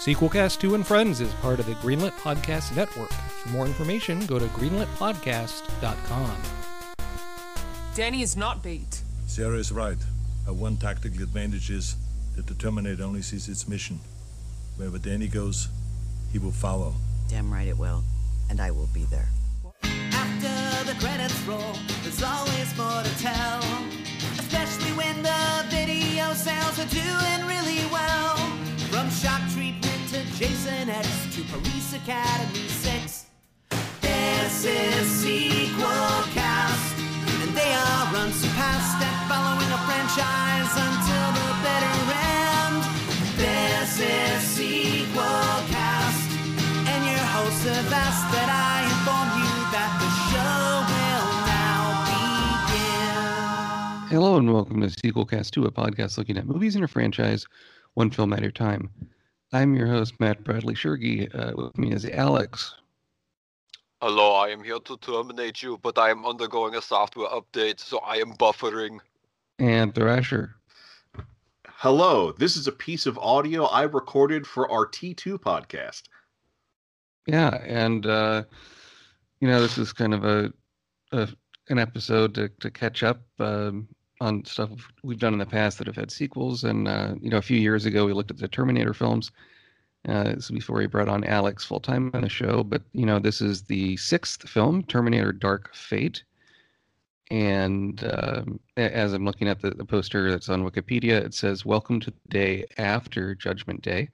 Sequelcast 2 and Friends is part of the Greenlit Podcast Network. For more information, go to greenlitpodcast.com. Danny is not bait. Sarah is right. Our one tactical advantage is that the Terminator only sees its mission. Wherever Danny goes, he will follow. Damn right it will. And I will be there. After the credits roll, there's always more to tell. Especially when the video sales are doing really well. Jason X to Police Academy 6. This is Sequel Cast. And they are unsurpassed at following a franchise until the bitter end. This is Sequel Cast. And your hosts have asked that I inform you that the show will now begin. Hello and welcome to Sequelcast 2, a podcast looking at movies in a franchise, one film at a time. I'm your host, Matt Bradley Shergi. Uh, with me is Alex. Hello, I am here to terminate you, but I am undergoing a software update, so I am buffering. And Thrasher. Hello, this is a piece of audio I recorded for our T2 podcast. Yeah, and uh, you know, this is kind of a, a an episode to, to catch up um, on stuff we've done in the past that have had sequels. And uh, you know, a few years ago, we looked at the Terminator films. Uh, this is before we brought on Alex full time on the show. But you know, this is the sixth film, Terminator: Dark Fate. And um, as I'm looking at the, the poster that's on Wikipedia, it says "Welcome to the day after Judgment Day."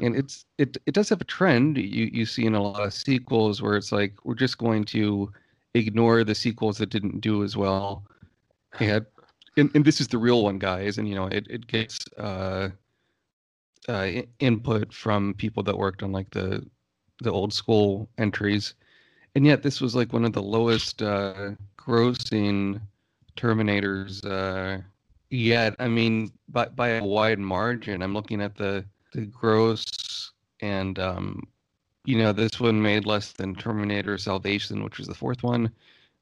and it's it it does have a trend you you see in a lot of sequels where it's like we're just going to ignore the sequels that didn't do as well and and, and this is the real one guys and you know it, it gets uh uh input from people that worked on like the the old school entries and yet this was like one of the lowest uh grossing terminators uh yet. I mean by by a wide margin. I'm looking at the the gross and um you know this one made less than terminator salvation which was the fourth one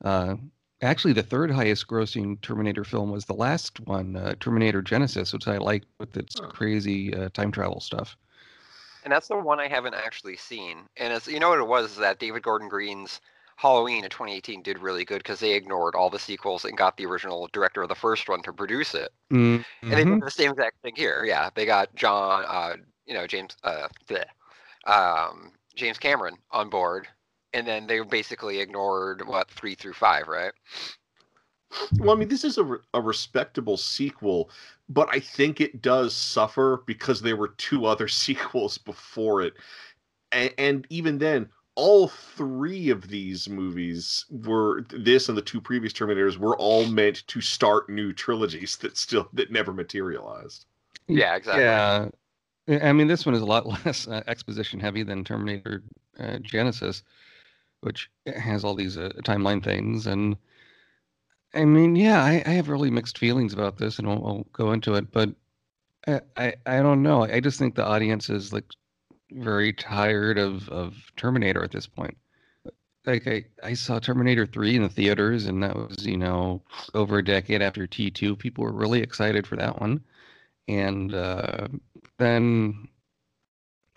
uh actually the third highest grossing terminator film was the last one uh, terminator Genisys which i liked with its crazy uh, time travel stuff And that's the one I haven't actually seen. And it's you know what it was is that David Gordon Green's Halloween in 2018 did really good because they ignored all the sequels and got the original director of the first one to produce it. Mhm. And they did the same exact thing here. Yeah, they got John, uh, you know, James, uh, um, James Cameron on board, and then they basically ignored what three through five, right? Well, I mean, this is a, re- a respectable sequel, but I think it does suffer because there were two other sequels before it. And, and even then, all three of these movies were this and the two previous Terminators were all meant to start new trilogies that still that never materialized. Yeah, exactly. Yeah, I I mean, this one is a lot less uh, exposition heavy than Terminator uh, Genisys, which has all these uh, timeline things. And I mean, yeah, I, I have really mixed feelings about this, and I'll, I'll go into it. But I, I, I don't know. I just think the audience is like very tired of of Terminator at this point. Like I, I saw Terminator 3 in the theaters, and that was, you know, over a decade after T2. People were really excited for that one and uh, then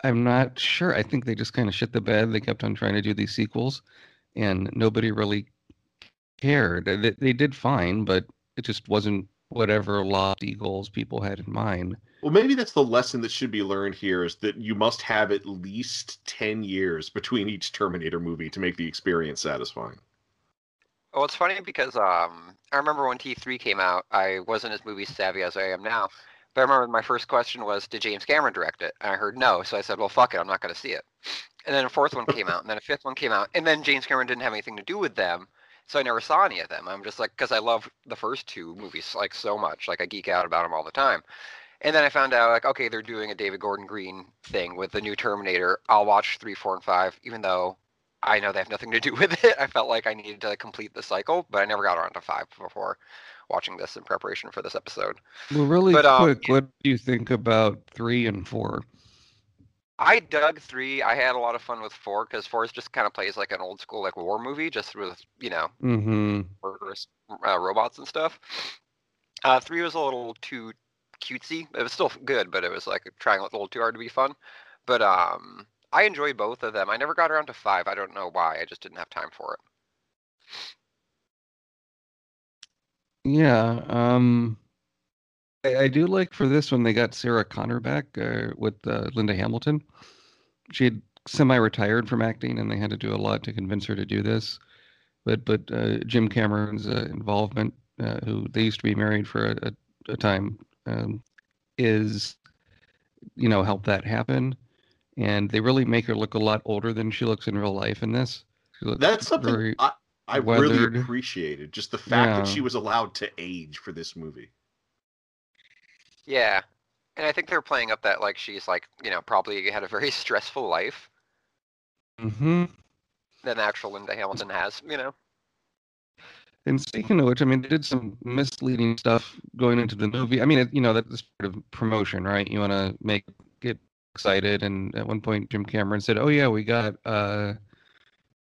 I'm not sure. I think they just kind of shit the bed. They kept on trying to do these sequels, and nobody really cared. They, they did fine, but it just wasn't whatever lofty goals people had in mind. Well, maybe that's the lesson that should be learned here is that you must have at least 10 years between each Terminator movie to make the experience satisfying. Well, it's funny because um, I remember when T3 came out, I wasn't as movie savvy as I am now. But I remember my first question was, did James Cameron direct it? And I heard no, so I said, well, fuck it, I'm not going to see it. And then a fourth one came out, and then a fifth one came out, and then James Cameron didn't have anything to do with them, so I never saw any of them. I'm just like, because I love the first two movies like so much, like I geek out about them all the time. And then I found out, like, okay, they're doing a David Gordon Green thing with the new Terminator. I'll watch three, four, and five, even though I know they have nothing to do with it. I felt like I needed to complete the cycle, but I never got around to five before watching this in preparation for this episode. Well, really But, um, quick, what do you think about three and four? I dug three. I had a lot of fun with four because four just kind of plays like an old school like war movie, just with you know Mm-hmm. uh, robots and stuff. Uh, three was a little too cutesy. It was still good, but it was like trying a little too hard to be fun. But um, I enjoyed both of them. I never got around to five. I don't know why. I just didn't have time for it. Yeah. Um, I, I do like for this one they got Sarah Connor back uh, with uh, Linda Hamilton. She had semi-retired from acting, and they had to do a lot to convince her to do this. But but uh, Jim Cameron's uh, involvement, uh, who they used to be married for a, a, a time, um, is you know help that happen. And they really make her look a lot older than she looks in real life in this. That's something very- I, I weathered. really appreciated. Just the fact that she was allowed to age for this movie. Yeah, and I think they're playing up that like she's like you know probably had a very stressful life Mm-hmm. than actual Linda Hamilton has. You know. And speaking of which, I mean, they did some misleading stuff going into the movie. I mean, it, you know, that's part of promotion, right? You want to make get excited. And at one point, Jim Cameron said, "Oh yeah, we got uh,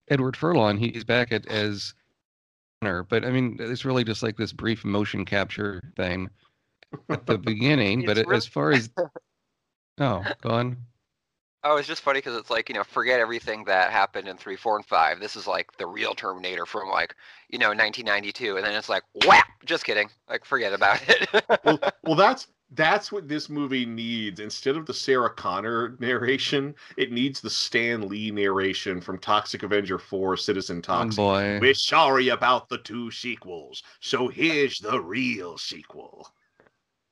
Edward Furlong. He's back at as Connor." But I mean, it's really just like this brief motion capture thing at the beginning. but It's as far as oh, go on. Oh, it's just funny because it's like you know forget everything that happened in three, four, and five. This is like the real Terminator from like you know 1992, and then it's like whap. Just kidding. Like forget about it. well, well, that's that's what this movie needs. Instead of the Sarah Connor narration, it needs the Stan Lee narration from Toxic Avenger 4 Citizen Oh Toxic. boy. We're sorry about the two sequels, so here's the real sequel.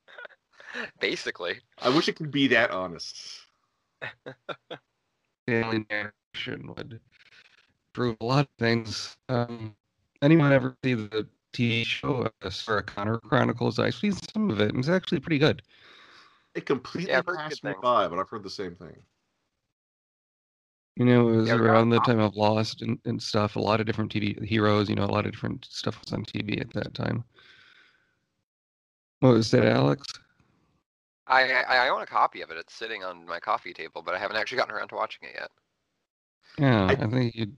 Basically. I wish it could be that honest. Daily narration would prove a lot of things. Um, anyone ever see the TV show uh, Sarah Connor Chronicles? I've seen some of it, and it's actually pretty good. It completely Yeah, I've heard good passed me by, but I've heard the same thing. You know, it was Yeah, around the Tom. time of Lost and, and stuff. A lot of different TV heroes. You know, a lot of different stuff was on TV at that time. What was that, Alex? I, I I own a copy of it. It's sitting on my coffee table, but I haven't actually gotten around to watching it yet. Yeah, I- I, think you'd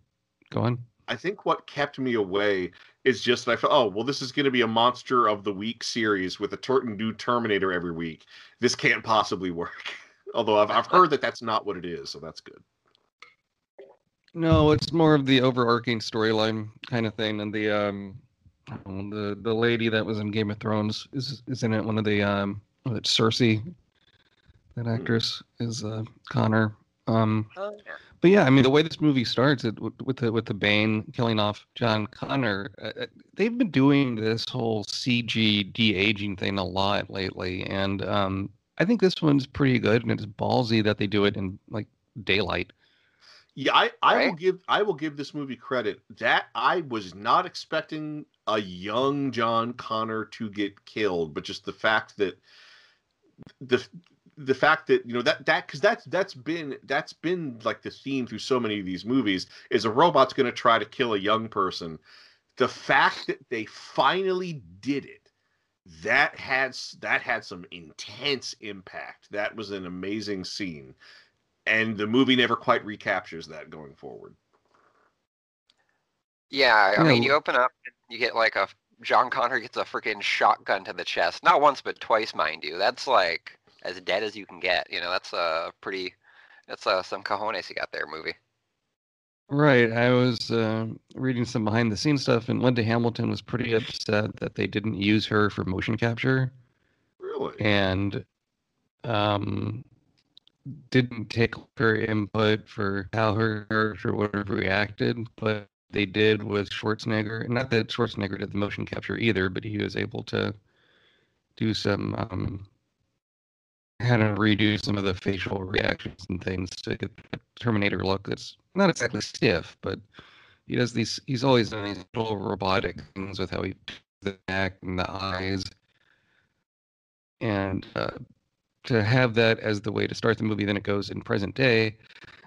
go on. I think what kept me away is just that I thought, oh, well, this is going to be a Monster of the Week series with a ter- new Terminator every week. This can't possibly work. Although I've, I've heard that that's not what it is, so that's good. No, it's more of the overarching storyline kind of thing, and the um, the the lady that was in Game of Thrones is is in it. One of the um, it's Cersei. That actress is uh, Connor. Um, Oh yeah. but yeah, I mean the way this movie starts, it with with the with the Bane killing off John Connor. Uh, uh, they've been doing this whole CG de aging thing a lot lately, and um, I think this one's pretty good, and it's ballsy that they do it in like daylight. Yeah, I, I will give I will give this movie credit that I was not expecting a young John Connor to get killed, but just the fact that the the fact that you know that that because that's that's been that's been like the theme through so many of these movies is a robot's going to try to kill a young person. The fact that they finally did it that had that had some intense impact. That was an amazing scene and the movie never quite recaptures that going forward. Yeah, I Yeah, mean, you open up, and you get like a John Connor gets a freaking shotgun to the chest. Not once, but twice, mind you. That's like as dead as you can get. You know, that's a pretty, that's uh, some cojones you got there, movie. Right. I was uh, reading some behind the scenes stuff, and Linda Hamilton was pretty upset that they didn't use her for motion capture Really? and um, didn't take her input for how her character would have reacted. But they did with Schwarzenegger. Not that Schwarzenegger did the motion capture either, but he was able to do some. Um, had to redo some of the facial reactions and things to get the Terminator look that's not exactly stiff, but he does these. He's always done these little robotic things with how he the neck and the eyes, and uh, to have that as the way to start the movie, then it goes in present day.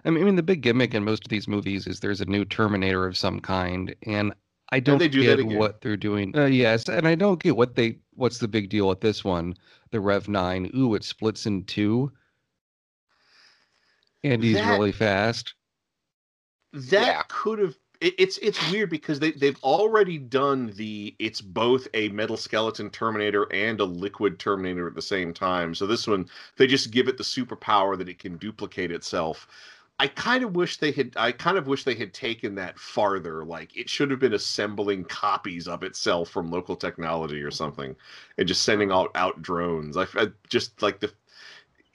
I mean, I mean, the big gimmick in most of these movies is there's a new Terminator of some kind, and I don't do get what they're doing. Uh, yes, and I don't get what they what's the big deal with this one, the Rev Nine. Ooh, it splits in two, and he's That- really fast. That Yeah. could have it, it's it's weird because they they've already done the it's both a metal skeleton Terminator and a liquid Terminator at the same time. So this one they just give it the superpower that it can duplicate itself. I kind of wish they had I kind of wish they had taken that farther. Like it should have been assembling copies of itself from local technology or something, and just sending out out drones. I, I just like the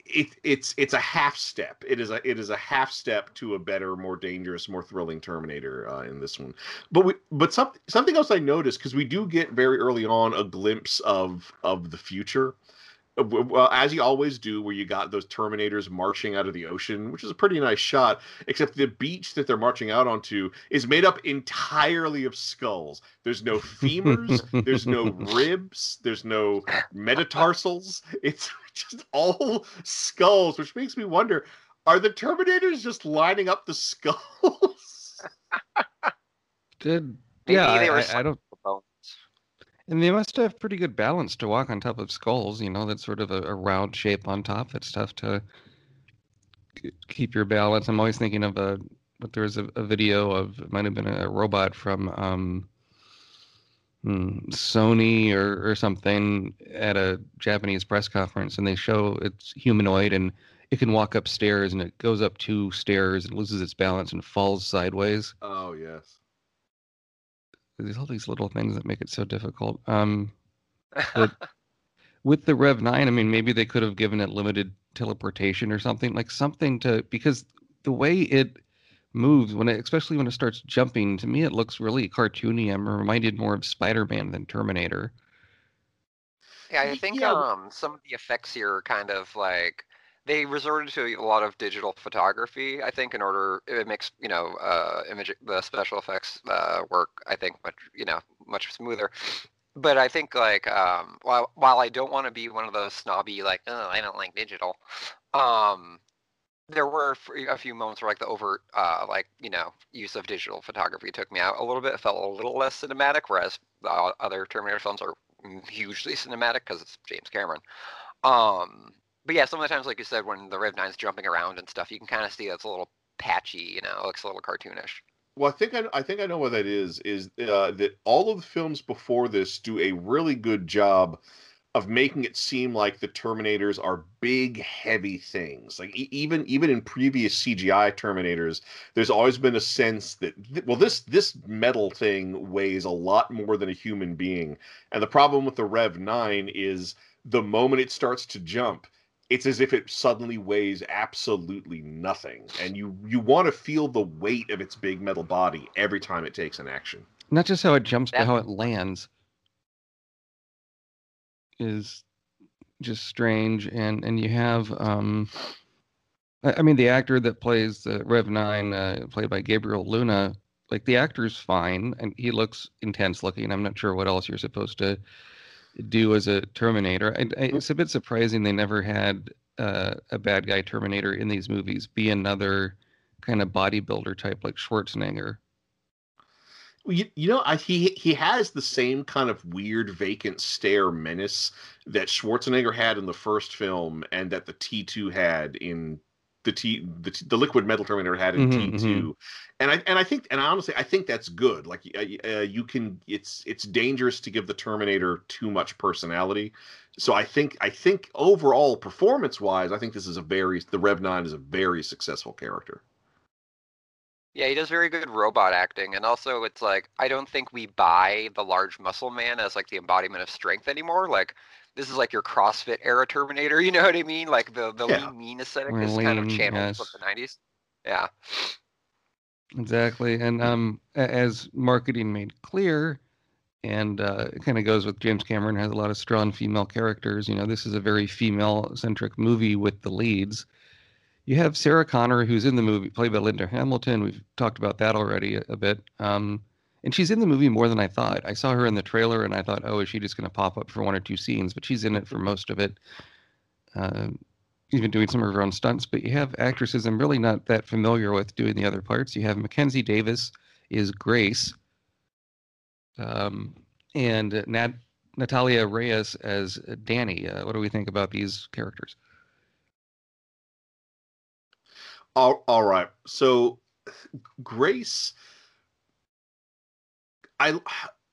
it, it's it's a half step. It is a it is a half step to a better, more dangerous, more thrilling Terminator uh, in this one. But we but something something else I noticed because we do get very early on a glimpse of of the future Uh, well, as you always do, where you got those Terminators marching out of the ocean, which is a pretty nice shot, except the beach that they're marching out onto is made up entirely of skulls. There's no femurs, there's no ribs, there's no metatarsals. It's just all skulls, which makes me wonder are the Terminators just lining up the skulls? Did yeah, I, I, I don't. And they must have pretty good balance to walk on top of skulls. You know, that's sort of a, a round shape on top. It's tough to keep your balance. I'm always thinking of a. But there was a, a video of it might have been a robot from um, hmm, Sony or, or something at a Japanese press conference, and they show it's humanoid and it can walk upstairs and it goes up two stairs and loses its balance and falls sideways. Oh yes. There's all these little things that make it so difficult. Um, But- with the Rev 9, I mean, maybe they could have given it limited teleportation or something, like something to, because the way it moves, when it, especially when it starts jumping, to me, it looks really cartoony. I'm reminded more of Spider Man than Terminator. Yeah, I think yeah. um some of the effects here are kind of like they resorted to a lot of digital photography. I think in order it makes you know uh image the special effects uh work I think much you know much smoother. But I think like um while while I don't want to be one of those snobby like oh I don't like digital, um there were a few moments where like the overt uh like you know use of digital photography took me out a little bit. It felt a little less cinematic, whereas the other Terminator films are hugely cinematic because it's James Cameron. Um, but yeah, some of the times, like you said, when the Rev 9's jumping around and stuff, you can kind of see it's a little patchy. You know, it looks a little cartoonish. Well, I think I, I think I know what that is. Is uh, that all of the films before this do a really good job of making it seem like the Terminators are big, heavy things. Like e- even even in previous CGI Terminators, there's always been a sense that th- well, this this metal thing weighs a lot more than a human being. And the problem with the Rev Nine is the moment it starts to jump, it's as if it suddenly weighs absolutely nothing and you you want to feel the weight of its big metal body every time it takes an action Not just how it jumps, but how it lands is just strange. And and you have, um, I, I mean, the actor that plays the Rev Nine, uh, played by Gabriel Luna, like the actor's fine and he looks intense looking. I'm not sure what else you're supposed to do as a Terminator. I, I, it's a bit surprising they never had uh, a bad guy Terminator in these movies be another kind of bodybuilder type like Schwarzenegger. Well, you, you know I, he he has the same kind of weird vacant stare menace that Schwarzenegger had in the first film and that the T2 had in the T the, the liquid metal Terminator had in Mhm, T2 and I and I think and honestly I think that's good. Like uh, uh, you can it's it's dangerous to give the Terminator too much personality. So I think I think overall performance wise I think this is a very the Rev 9 is a very successful character. Yeah, he does very good robot acting, and also it's like I don't think we buy the large muscle man as like the embodiment of strength anymore. Like this is like your CrossFit era Terminator. You know what I mean? Like the the Yeah. lean mean aesthetic Or is kind of lean, channeled yes. from the '90s. Yeah. Exactly. And um, as marketing made clear, and uh, it kind of goes with James Cameron has a lot of strong female characters. You know, this is a very female-centric movie with the leads. You have Sarah Connor, who's in the movie, played by Linda Hamilton. We've talked about that already a, a bit. Um, and she's in the movie more than I thought. I saw her in the trailer, and I thought, oh, is she just going to pop up for one or two scenes? But she's in it for most of it. Uh, doing some of her own stunts, but you have actresses I'm really not that familiar with doing the other parts. You have Mackenzie Davis is Grace, um, and Nat- Natalia Reyes as Danny. Uh, what do we think about these characters? All, all right. So Grace I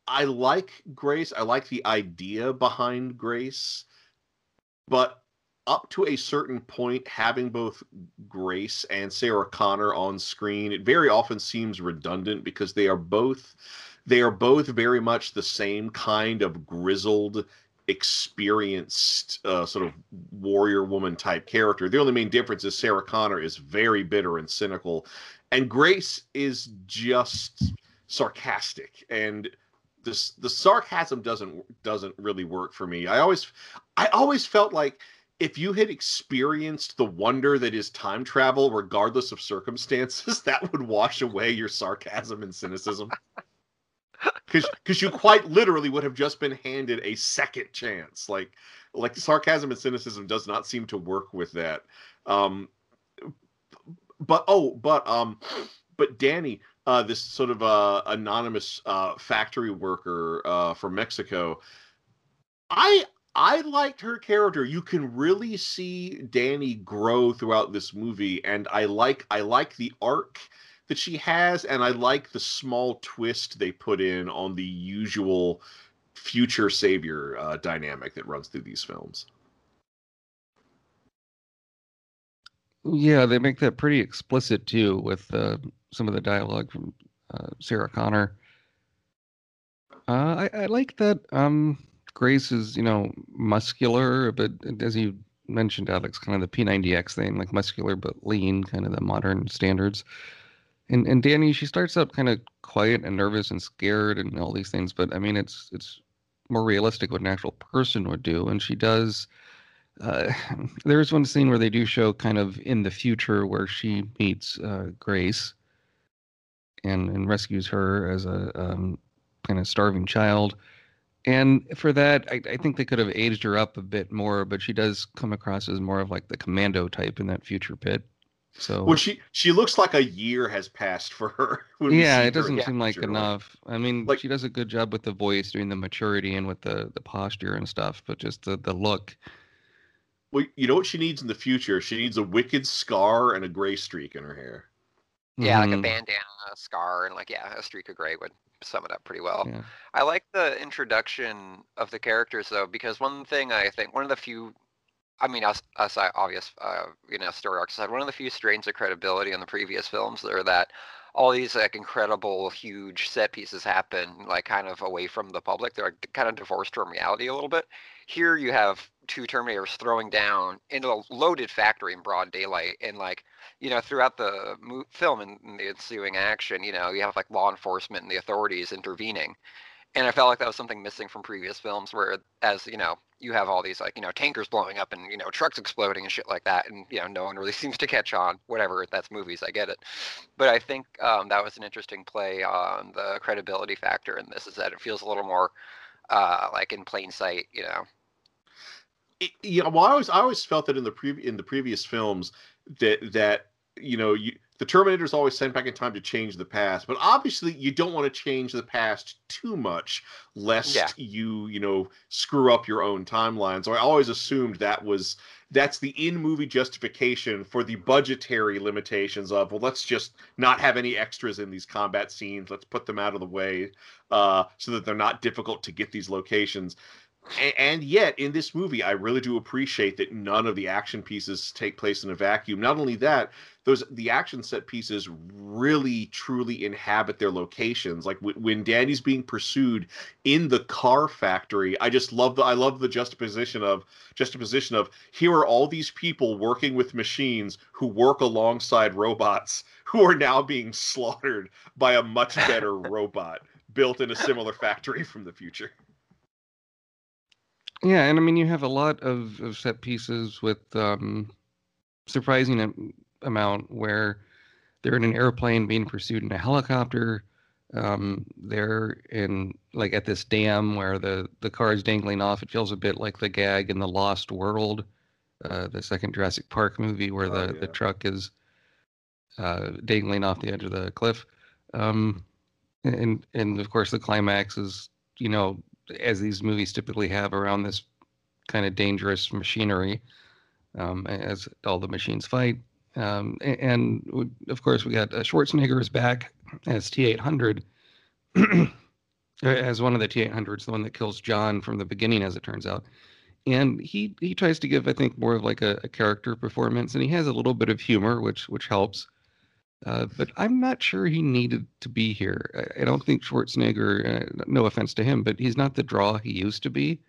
I like Grace. I like the idea behind Grace, but up to a certain point, having both Grace and Sarah Connor on screen, it very often seems redundant because they are both they are both very much the same kind of grizzled experienced uh, sort of warrior woman type character. The only main difference is Sarah Connor is very bitter and cynical, and Grace is just sarcastic and this the sarcasm doesn't doesn't really work for me. I always I always felt like if you had experienced the wonder that is time travel, regardless of circumstances, that would wash away your sarcasm and cynicism. Because you quite literally would have just been handed a second chance. Like like sarcasm and cynicism does not seem to work with that. Um, but oh, but um, but Danny, uh, this sort of uh, anonymous uh, factory worker uh, from Mexico, I I liked her character. You can really see Danny grow throughout this movie, and I like I like the arc that she has, and I like the small twist they put in on the usual future savior uh, dynamic that runs through these films. Yeah, they make that pretty explicit too with uh, some of the dialogue from uh, Sarah Connor. Uh, I, I like that. Um, Grace is, you know, muscular, but as you mentioned, Alex, kind of the P90X thing, like muscular but lean, kind of the modern standards. And and Danny, she starts up kind of quiet and nervous and scared and all these things, but I mean, it's it's more realistic what an actual person would do, and she does. Uh, there's one scene where they do show kind of in the future where she meets uh, Grace and and rescues her as a um, kind of starving child and for that, I, I, think they could have aged her up a bit more, but she does come across as more of like the commando type in that future pit. So well, she she looks like a year has passed for her. Yeah, it doesn't seem like enough. I mean, like, she does a good job with the voice, doing the maturity and with the the posture and stuff, but just the the look. Well, you know what she needs in the future? She needs a wicked scar and a gray streak in her hair. Yeah, mm-hmm. like a bandana, a scar, and like yeah, a streak of gray would sum it up pretty well. Yeah. I like the introduction of the characters though, because one thing I think one of the few, I mean, us, us obvious, uh, you know, story arcs aside, one of the few strains of credibility in the previous films are that all these like incredible, huge set pieces happen like kind of away from the public. They're like, kind of divorced from reality a little bit. Here you have two Terminators throwing down into a loaded factory in broad daylight, and like you know, throughout the mo- film and, and the ensuing action, you know, you have like law enforcement and the authorities intervening. And I felt like that was something missing from previous films, where as you know, you have all these like you know tankers blowing up and you know trucks exploding and shit like that, and you know no one really seems to catch on. Whatever, that's movies, I get it. But I think um, that was an interesting play on the credibility factor in this, is that it feels a little more uh, like in plain sight, you know. It, yeah, well, I always I always felt that in the pre- in the previous films that that you know you the Terminator is always sent back in time to change the past, but obviously you don't want to change the past too much, lest yeah. you you know screw up your own timeline. So I always assumed that was that's the in movie justification for the budgetary limitations of well, let's just not have any extras in these combat scenes. Let's put them out of the way uh, so that they're not difficult to get these locations and yet in this movie i really do appreciate that none of the action pieces take place in a vacuum. Not only that those the action set pieces really truly inhabit their locations. Like w- when danny's being pursued in the car factory i just love the i love the juxtaposition of juxtaposition of here are all these people working with machines who work alongside robots who are now being slaughtered by a much better robot built in a similar factory from the future yeah, and I mean you have a lot of, of set pieces with um, surprising amount where they're in an airplane being pursued in a helicopter. Um, they're in like at this dam where the the car is dangling off. It feels a bit like the gag in the Lost World, uh, the second Jurassic Park movie where oh, the yeah. the truck is uh, dangling off the edge of the cliff. Um, and and of course the climax is you know as these movies typically have around this kind of dangerous machinery um, as all the machines fight. Um, and, and, of course, we got uh, Schwarzenegger is back as T 800. uh, as one of the T800s, the one that kills John from the beginning, as it turns out. And he he tries to give, I think, more of like a, a character performance, and he has a little bit of humor, which which helps. Uh, but I'm not sure he needed to be here. I, I don't think Schwarzenegger. Uh, no offense to him, but he's not the draw he used to be.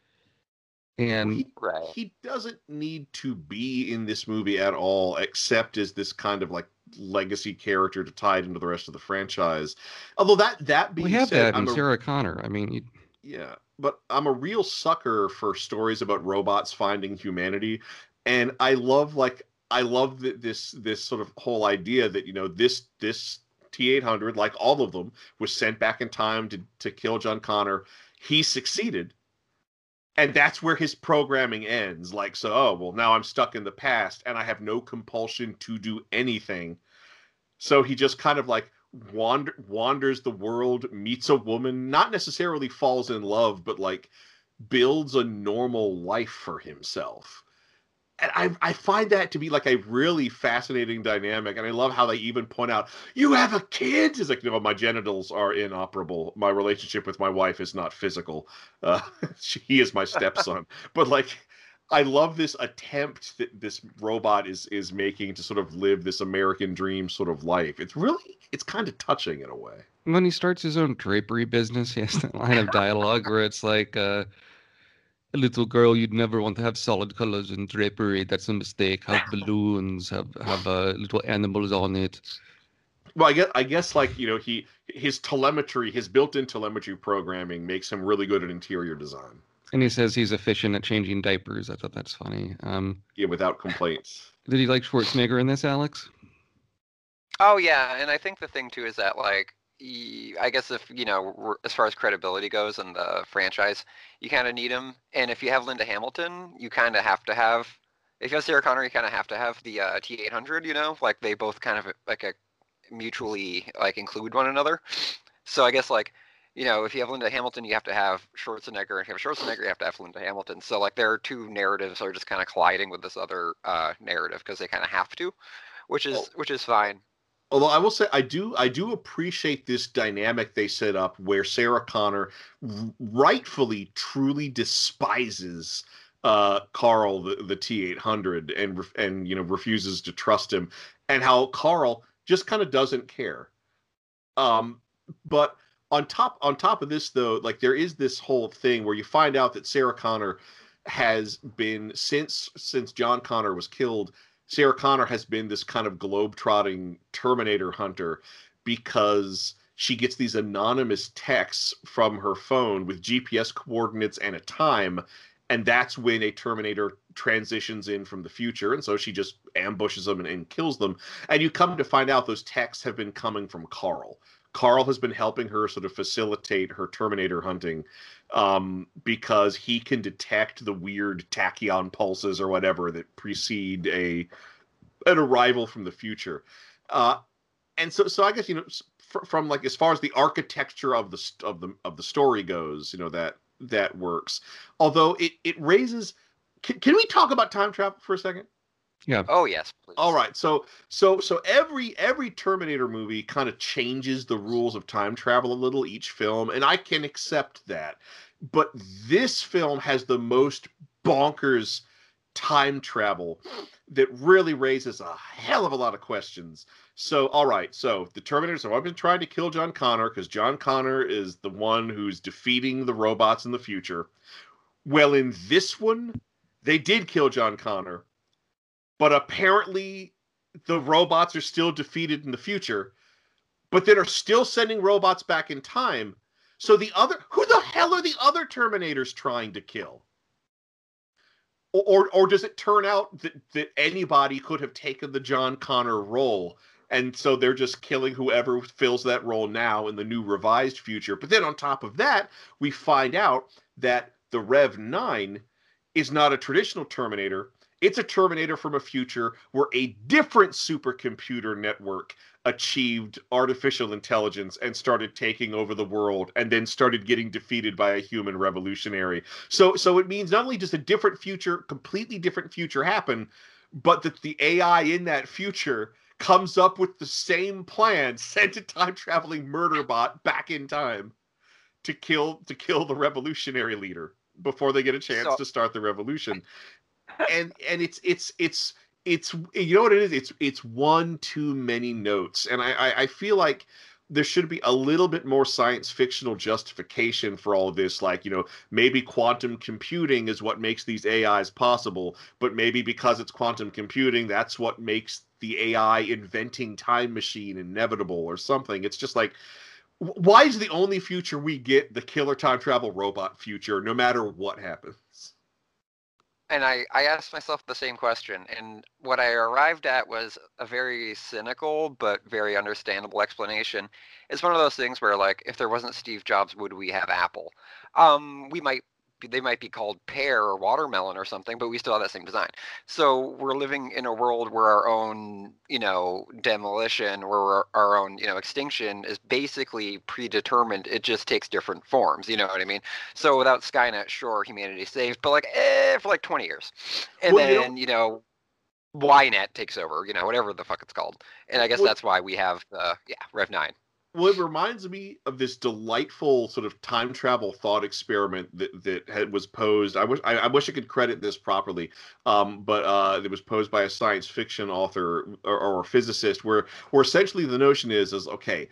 And he, Right. he doesn't need to be in this movie at all, except as this kind of like legacy character to tie it into the rest of the franchise. Although that that being we have said, that in I'm a- Sarah Connor. I mean, you, Yeah, but I'm a real sucker for stories about robots finding humanity, and I love like I love th- this this sort of whole idea that you know this this T800 like all of them was sent back in time to to kill John Connor. He succeeded. And that's where his programming ends. Like, so, oh, well, now I'm stuck in the past and I have no compulsion to do anything. So he just kind of like wander wanders the world, meets a woman, not necessarily falls in love, but like builds a normal life for himself. I, I find that to be like a really fascinating dynamic. And I love how they even point out, you have a kid? It's like, no, my genitals are inoperable. My relationship with my wife is not physical. Uh, is my stepson. but like, I love this attempt that this robot is is making to sort of live this American dream sort of life. It's really it's kind of touching in a way. when he starts his own drapery business, he has that line of dialogue where it's like, uh, "A little girl, you'd never want to have solid colors and drapery. That's a mistake. Have balloons, have have uh, little animals on it." Well, I guess I guess like you know he his telemetry, his built-in telemetry programming makes him really good at interior design. And he says he's efficient at changing diapers. I thought that's funny. Um, Yeah, without complaints. did he like Schwarzenegger in this, Alex? Oh yeah, and I think the thing too is that like y- I guess if you know as far as credibility goes in the franchise, you kind of need him. And if you have Linda Hamilton, you kind of have to have. If you have Sarah Connor, you kind of have to have the uh, T800. You know, like they both kind of like a mutually like include one another. So I guess like you know if you have Linda Hamilton, you have to have Schwarzenegger. And if you have Schwarzenegger, you have to have Linda Hamilton. So like there are two narratives that are just kind of colliding with this other uh, narrative because they kind of have to, which is which is fine. Although I will say I do I do appreciate this dynamic they set up where Sarah Connor rightfully truly despises uh Carl the, the T800 and and you know refuses to trust him and how Carl just kind of doesn't care. Um but on top on top of this though like there is this whole thing where you find out that Sarah Connor has been since since John Connor was killed Sarah Connor has been this kind of globe-trotting Terminator hunter because she gets these anonymous texts from her phone with GPS coordinates and a time, and that's when a Terminator transitions in from the future, and so she just ambushes them and, and kills them. And you come to find out those texts have been coming from Carl. Carl has been helping her sort of facilitate her Terminator hunting um, because he can detect the weird tachyon pulses or whatever that precede a an arrival from the future. Uh, and so, so I guess you know, fr- from like as far as the architecture of the of the of the story goes, you know that that works. Although it it raises. Can, can we talk about time travel for a second? Oh yes, please. All right. So so so every every Terminator movie kind of changes the rules of time travel a little each film and I can accept that. But this film has the most bonkers time travel that really raises a hell of a lot of questions. So all right, so the Terminators have been trying to kill John Connor because John Connor is the one who's defeating the robots in the future. Well, in this one, they did kill John Connor but apparently the robots are still defeated in the future, but then are still sending robots back in time. So the other, who the hell are the other Terminators trying to kill? Or, or, or does it turn out that, that anybody could have taken the John Connor role? And so they're just killing whoever fills that role now in the new revised future. But then on top of that, we find out that the Rev 9 is not a traditional Terminator. It's a Terminator from a future where a different supercomputer network achieved artificial intelligence and started taking over the world and then started getting defeated by a human revolutionary. So so it means not only does a different future, completely different future happen, but that the AI in that future comes up with the same plan, sent a time traveling murder bot back in time. to kill to kill the revolutionary leader before they get a chance So- to start the revolution. And and it's it's it's it's you know what it is? It's it's one too many notes. And I, I i feel like there should be a little bit more science fictional justification for all of this. Like you know maybe quantum computing is what makes these ais possible but maybe because it's quantum computing that's what makes the ai inventing time machine inevitable or something. It's just like why is the only future we get the killer time travel robot future no matter what happens And I, I asked myself the same question, and what I arrived at was a very cynical but very understandable explanation. It's one of those things where, like, if there wasn't Steve Jobs, would we have Apple? Um, we might, they might be called pear or watermelon or something, but we still have that same design. So we're living in a world where our own, you know, demolition, or our, own, you know, extinction is basically predetermined. It just takes different forms. You know what I mean? So without Skynet, sure, humanity saved, but like, eh, for like 20 years. And Well, you know- then, you know, YNet takes over, you know, whatever the fuck it's called. And I guess Well- that's why we have, uh, yeah, Rev 9. Well, it reminds me of this delightful sort of time travel thought experiment that that had, was posed. I wish I, I wish I could credit this properly, um, but uh, it was posed by a science fiction author or, or a physicist, where where essentially the notion is is okay,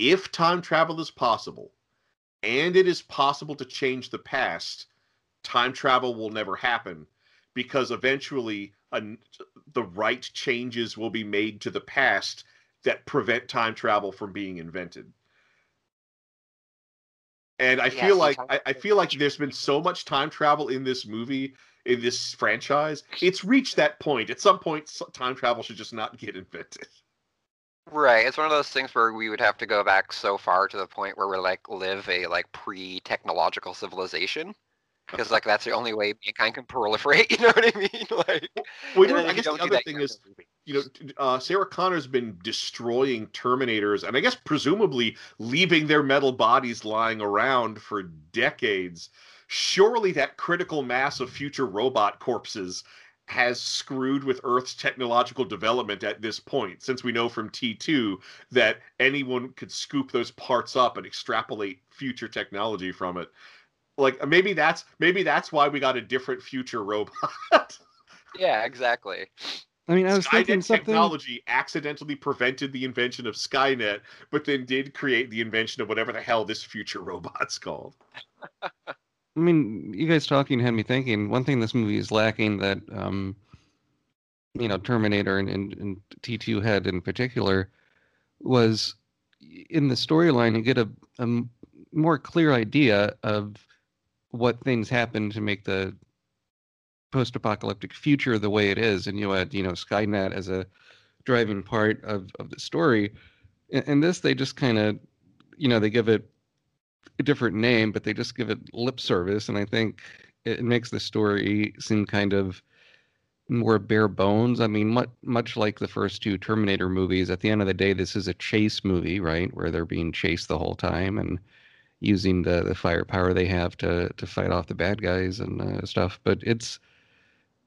if time travel is possible, and it is possible to change the past, time travel will never happen because eventually an, the right changes will be made to the past that prevent time travel from being invented. And I Yeah, feel like I, I feel like there's been so much time travel in this movie, in this franchise. It's reached that point. At some point, time travel should just not get invented. Right. It's one of those things where we would have to go back so far to the point where we like live a like pre-technological civilization. Uh-huh. Because like that's the only way mankind can proliferate. You know what I mean? Like, Well, and you know, I guess the other thing is, movie. You know, uh, Sarah Connor's been destroying Terminators, and I guess presumably leaving their metal bodies lying around for decades. Surely that critical mass of future robot corpses has screwed with Earth's technological development at this point, since we know from T2 that anyone could scoop those parts up and extrapolate future technology from it. Like maybe that's maybe that's why we got a different future robot. Yeah, exactly. I mean, I was thinking something. technology accidentally prevented the invention of Skynet, but then did create the invention of whatever the hell this future robot's called. I mean, you guys talking had me thinking. One thing this movie is lacking that, um, you know, Terminator and, and, and T2 had in particular was in the storyline, you get a more clear idea of what things happen to make the post-apocalyptic future the way it is. And you had, you know, Skynet as a driving part of, of the story. In, this, they just kind of, you know, they give it a different name, but they just give it lip service, and I think it, it makes the story seem kind of more bare bones. I mean, much much like the first two Terminator movies. At the end of the day, this is a chase movie, right, where they're being chased the whole time and using the the firepower they have to to fight off the bad guys and uh, stuff. But it's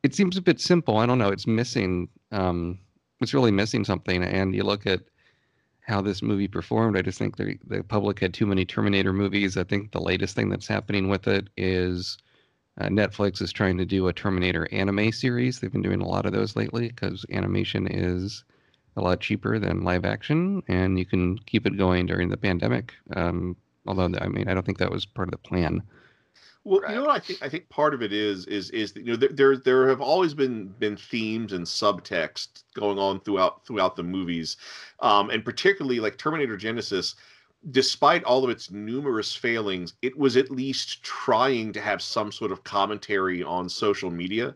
it seems a bit simple. I don't know. It's missing. Um, it's really missing something. And you look at how this movie performed. I just think the the public had too many Terminator movies. I think the latest thing that's happening with it is uh, Netflix is trying to do a Terminator anime series. They've been doing a lot of those lately because animation is a lot cheaper than live action, and you can keep it going during the pandemic. Um, although I mean, I don't think that was part of the plan. Well, Right. you know what I think? I think part of it is is is that, you know there, there there have always been been themes and subtext going on throughout throughout the movies, um, and particularly like Terminator Genisys. Despite all of its numerous failings, it was at least trying to have some sort of commentary on social media.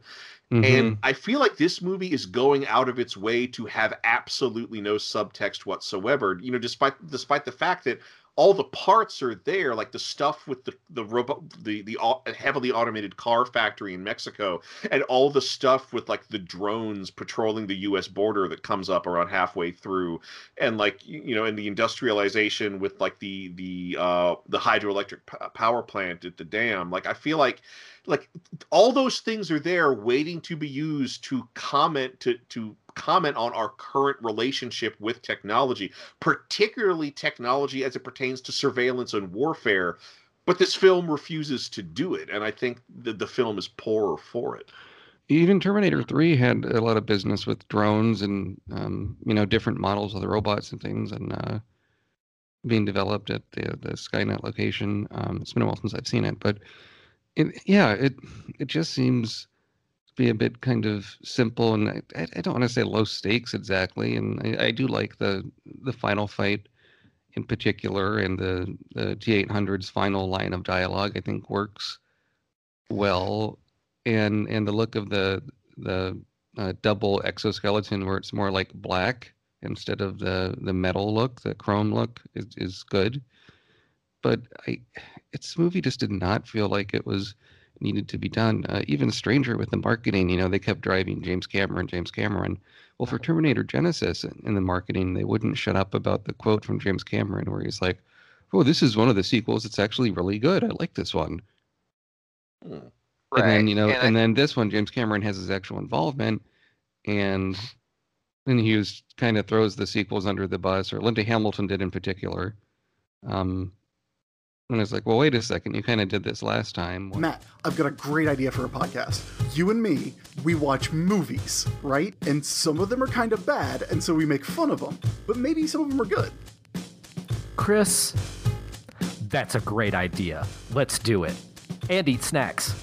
Mhm. And I feel like this movie is going out of its way to have absolutely no subtext whatsoever. You know, despite despite the fact that all the parts are there, like the stuff with the the robot, the the heavily automated car factory in Mexico, and all the stuff with like the drones patrolling the U.S. border that comes up around halfway through, and like you know, and the industrialization with like the the uh the hydroelectric power plant at the dam. Like I feel like like all those things are there waiting to be used to comment to to comment on our current relationship with technology particularly technology as it pertains to surveillance and warfare But this film refuses to do it, and I think that the film is poorer for it. Even Terminator 3 had a lot of business with drones and um, you know different models of the robots and things, and uh, being developed at the the Skynet location. Um, it's been a while since I've seen it, but it, yeah, it it just seems be a bit kind of simple, and I, I don't want to say low stakes exactly. And I, I do like the the final fight in particular, and the the T800's final line of dialogue. I think works well, and and the look of the the uh, double exoskeleton where it's more like black instead of the the metal look, the chrome look is, is good. But I, its movie just did not feel like it was needed to be done. Uh, even stranger with the marketing, you know, they kept driving James Cameron, James Cameron. Well, for Terminator Genisys in, the marketing, they wouldn't shut up about the quote from James Cameron where he's like, "Oh, this is one of the sequels. It's actually really good. I like this one." Right. And then you know, and, and, I- then this one, James Cameron has his actual involvement, and then he was kind of throws the sequels under the bus, or Linda Hamilton did in particular. Um, and it's like, well, wait a second, you kind of did this last time. Matt, I've got a great idea for a podcast. You and me, we watch movies, right? And some of them are kind of bad, and so we make fun of them. But maybe some of them are good. Chris, that's a great idea. Let's do it. And eat snacks.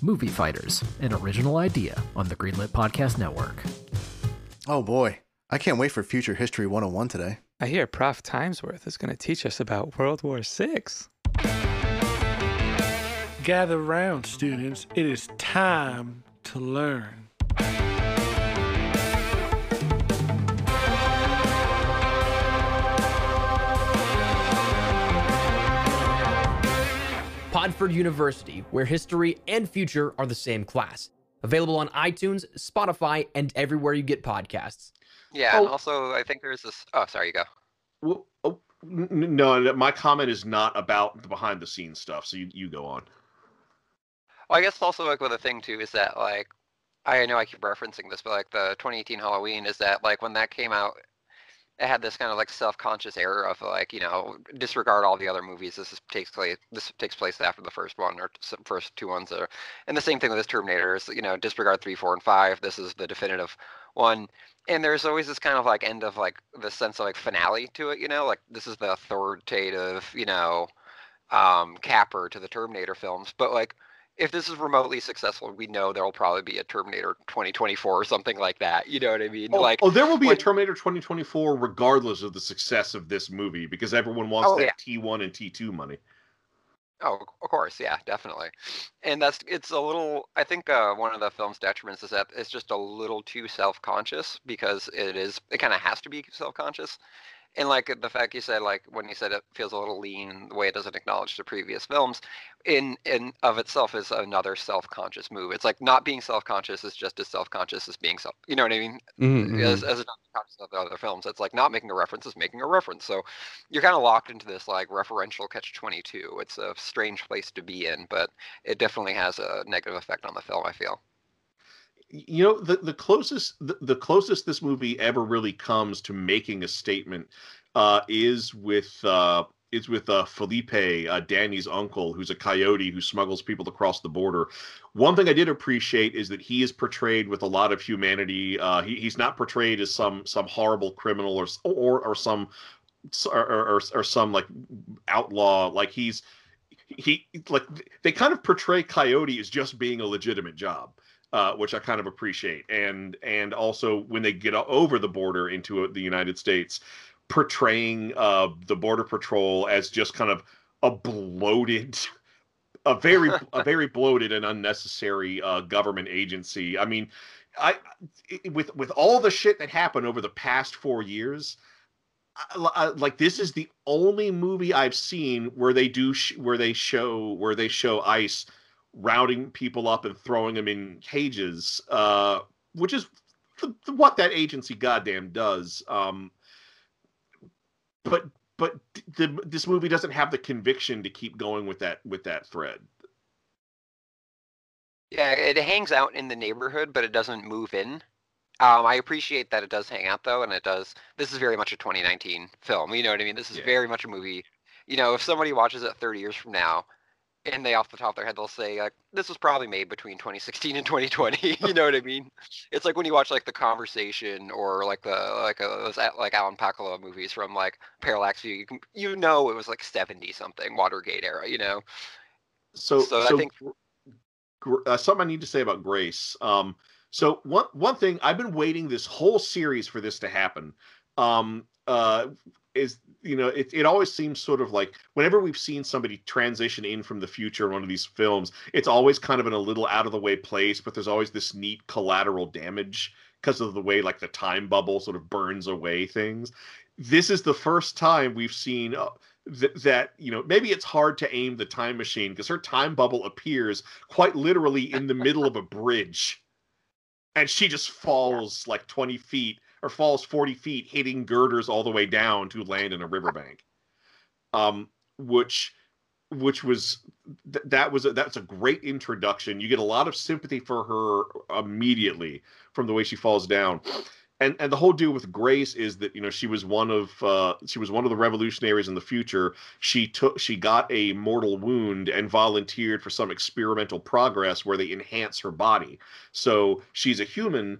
Movie Fighters, an original idea on the Greenlit Podcast Network. Oh boy, I can't wait for Future History 101 today. I hear Prof. Timesworth is going to teach us about World War VI. Gather round, students. It is time to learn. Podford University, where history and future are the same class. Available on iTunes, Spotify, and everywhere you get podcasts. Yeah, and Oh. also I think there's this. Oh, sorry, you go. Oh, no, my comment is not about the behind the scenes stuff. So you, you go on. Well, I guess also like with the thing too is that like I know I keep referencing this, but like the 2018 Halloween is that like when that came out, it had this kind of like self-conscious error of like you know disregard all the other movies. This is, takes place this takes place after the first one or first two ones are, and the same thing with this Terminator is you know disregard three, four, and five. This is the definitive one. And there's always this kind of like end of like the sense of like finale to it, you know, like this is the authoritative, you know, um, capper to the Terminator films. But like if this is remotely successful, we know there'll probably be a Terminator 2024 or something like that. You know what I mean? Oh, like oh, there will be when- a Terminator 2024 regardless of the success of this movie because everyone wants Oh, that yeah. T1 and T2 money. Oh, of course, yeah, definitely. And that's it's a little. I think uh, one of the film's detriments is that it's just a little too self-conscious because it is. It kind of has to be self-conscious. And like the fact you said, like when you said it feels a little lean, the way it doesn't acknowledge the previous films, in in of itself is another self-conscious move. It's like not being self-conscious is just as self-conscious as being self. You know what I mean? Mhm, As as not conscious of the other films, it's like not making a reference is making a reference. So you're kind of locked into this like referential catch 22. It's a strange place to be in, but it definitely has a negative effect on the film. I feel. You know the the closest the, the closest this movie ever really comes to making a statement uh is with uh is with uh Felipe uh Danny's uncle who's a coyote who smuggles people across the border. One thing I did appreciate is that he is portrayed with a lot of humanity. Uh he, he's not portrayed as some some horrible criminal or or or some or, or, or some like outlaw like he's he like they kind of portray coyote as just being a legitimate job uh, which I kind of appreciate. And and also when they get over the border into uh, the United States, portraying uh, the border patrol as just kind of a bloated, a very a very bloated and unnecessary uh, government agency. I mean, I i- with with all the shit that happened over the past four years. I- I- like this is the only movie I've seen where they do sh- where they show where they show ICE rounding people up and throwing them in cages, uh, which is th- th- what that agency goddamn does. Um, but but the, this movie doesn't have the conviction to keep going with that with that thread. Yeah, it hangs out in the neighborhood, but it doesn't move in. Um, I appreciate that it does hang out though, and it does. This is very much a 2019 film. You know what I mean? This is Yeah. very much a movie. You know, if somebody watches it 30 years from now, and they off the top of their head they'll say like this was probably made between 2016 and 2020 you know what i mean it's like when you watch like the conversation or like the like uh, those like alan pakula movies from like parallax view you can you know it was like 70 something watergate era you know So, So I think- uh, something I need to say about Grace. Um, so one one thing I've been waiting this whole series for this to happen. Um, uh, is you know it, it always seems sort of like whenever we've seen somebody transition in from the future in one of these films, it's always kind of in a little out of the way place, but there's always this neat collateral damage because of the way like the time bubble sort of burns away things. This is the first time we've seen uh, th- that you know maybe it's hard to aim the time machine because her time bubble appears quite literally in the middle of a bridge and she just falls like 20 feet or falls 40 feet hitting girders all the way down to land in a riverbank um which which was th- that was a, that's a great introduction you get a lot of sympathy for her immediately from the way she falls down and and the whole deal with Grace is that you know she was one of uh, she was one of the revolutionaries in the future. She took she got a mortal wound and volunteered for some experimental progress where they enhance her body. So she's a human.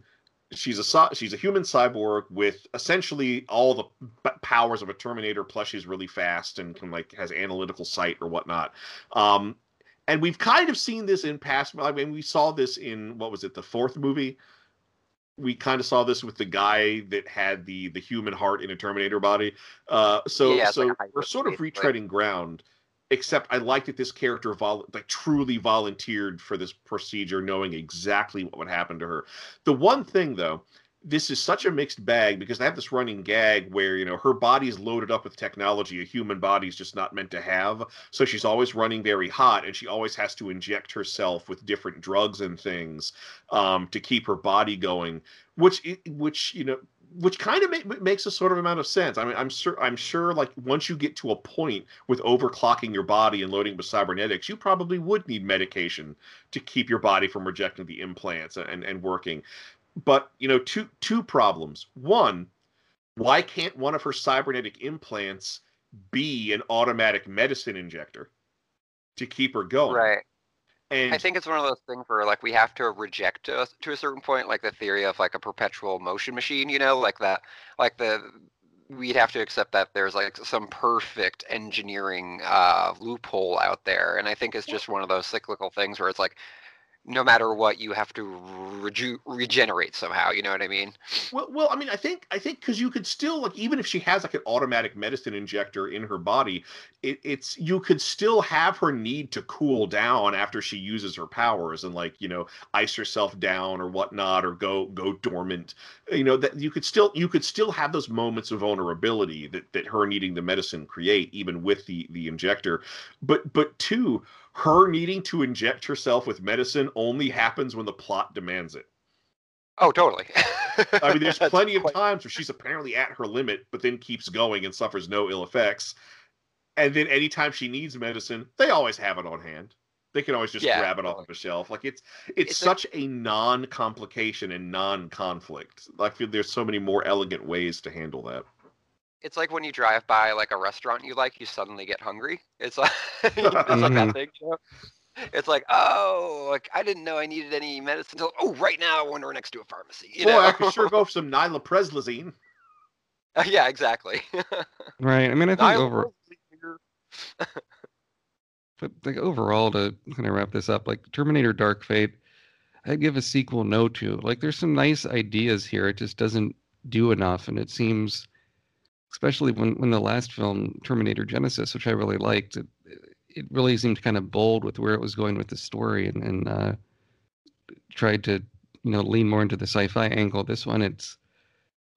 She's a she's a human cyborg with essentially all the powers of a Terminator. Plus, she's really fast and can like has analytical sight or whatnot. Um, and we've kind of seen this in past. I mean, we saw this in what was it, the fourth movie? we kind of saw this with the guy that had the the human heart in a Terminator body. Uh, so Yeah, so like we're sort of retreading ground. Except I like that this character vol- like truly volunteered for this procedure, knowing exactly what would happen to her. The one thing though, this is such a mixed bag because I have this running gag where you know her body's loaded up with technology a human body's just not meant to have. So she's always running very hot, and she always has to inject herself with different drugs and things um, to keep her body going. Which which you know which kind of ma- makes a sort of amount of sense. I mean, I'm sure I'm sure like once you get to a point with overclocking your body and loading with cybernetics, you probably would need medication to keep your body from rejecting the implants and and working. But you know two two problems. One why can't one of her cybernetic implants be an automatic medicine injector to keep her going? Right and I think it's one of those things where like we have to reject to a, to a certain point, like the theory of like a perpetual motion machine, you know, like that, like the we'd have to accept that there's like some perfect engineering uh, loophole out there, and I think it's just one of those cyclical things where it's like no matter what, you have to reju- regenerate somehow. You know what I mean? Well, well, I mean, I think I think because you could still like even if she has like an automatic medicine injector in her body, it, it's you could still have her need to cool down after she uses her powers and like you know ice herself down or whatnot or go go dormant. You know that you could still you could still have those moments of vulnerability that that her needing the medicine create even with the the injector. But but two, her needing to inject herself with medicine only happens when the plot demands it. Oh, totally. I mean, there's plenty of quite- times where she's apparently at her limit, but then keeps going and suffers no ill effects. And then anytime she needs medicine, they always have it on hand. They can always just Yeah, grab it off of a shelf. Like it's it's, It's a- such a non-complication and non-conflict. I feel there's so many more elegant ways to handle that. It's like when you drive by like a restaurant you like, you suddenly get hungry. It's like it's like that mm-hmm. thing. You know? It's like, oh, like I didn't know I needed any medicine. Until, oh, right now I wonder next to a pharmacy. You Boy, know? I could sure go for some nylopreslazine. yeah, exactly. Right. I mean, I think Nyla over, but like overall, to kind of wrap this up, like Terminator Dark Fate, I'd give a sequel no to. Like, there's some nice ideas here. It just doesn't do enough, and it seems, especially when when the last film Terminator Genisys, which I really liked, it, it really seemed kind of bold with where it was going with the story, and and uh, tried to you know lean more into the sci-fi angle. This one, it's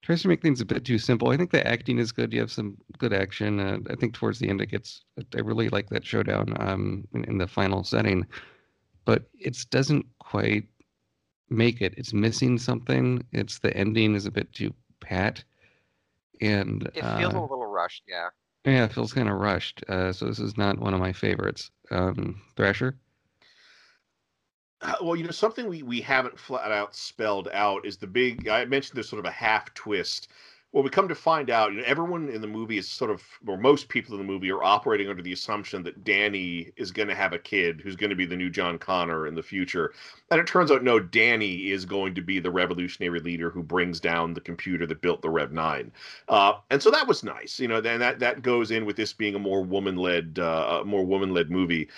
tries to make things a bit too simple. I think the acting is good. You have some good action. Uh, I think towards the end it gets. I really like that showdown um, in, in the final setting, but it doesn't quite make it. It's missing something. It's the ending is a bit too pat, and It feels a uh, little rushed, yeah. yeah, it feels kind of rushed. Uh, so this is not one of my favorites. Um, Thrasher. Uh, Well, you know, something we, we haven't flat out spelled out is the big. I mentioned there's sort of a half twist Well, we come to find out, you know, everyone in the movie is sort of, or most people in the movie are operating under the assumption that Danny is going to have a kid who's going to be the new John Connor in the future. And it turns out, no, Danny is going to be the revolutionary leader who brings down the computer that built the Rev 9. Uh, and so that was nice, you know, and that, that goes in with this being a more woman led, uh, more woman led movie.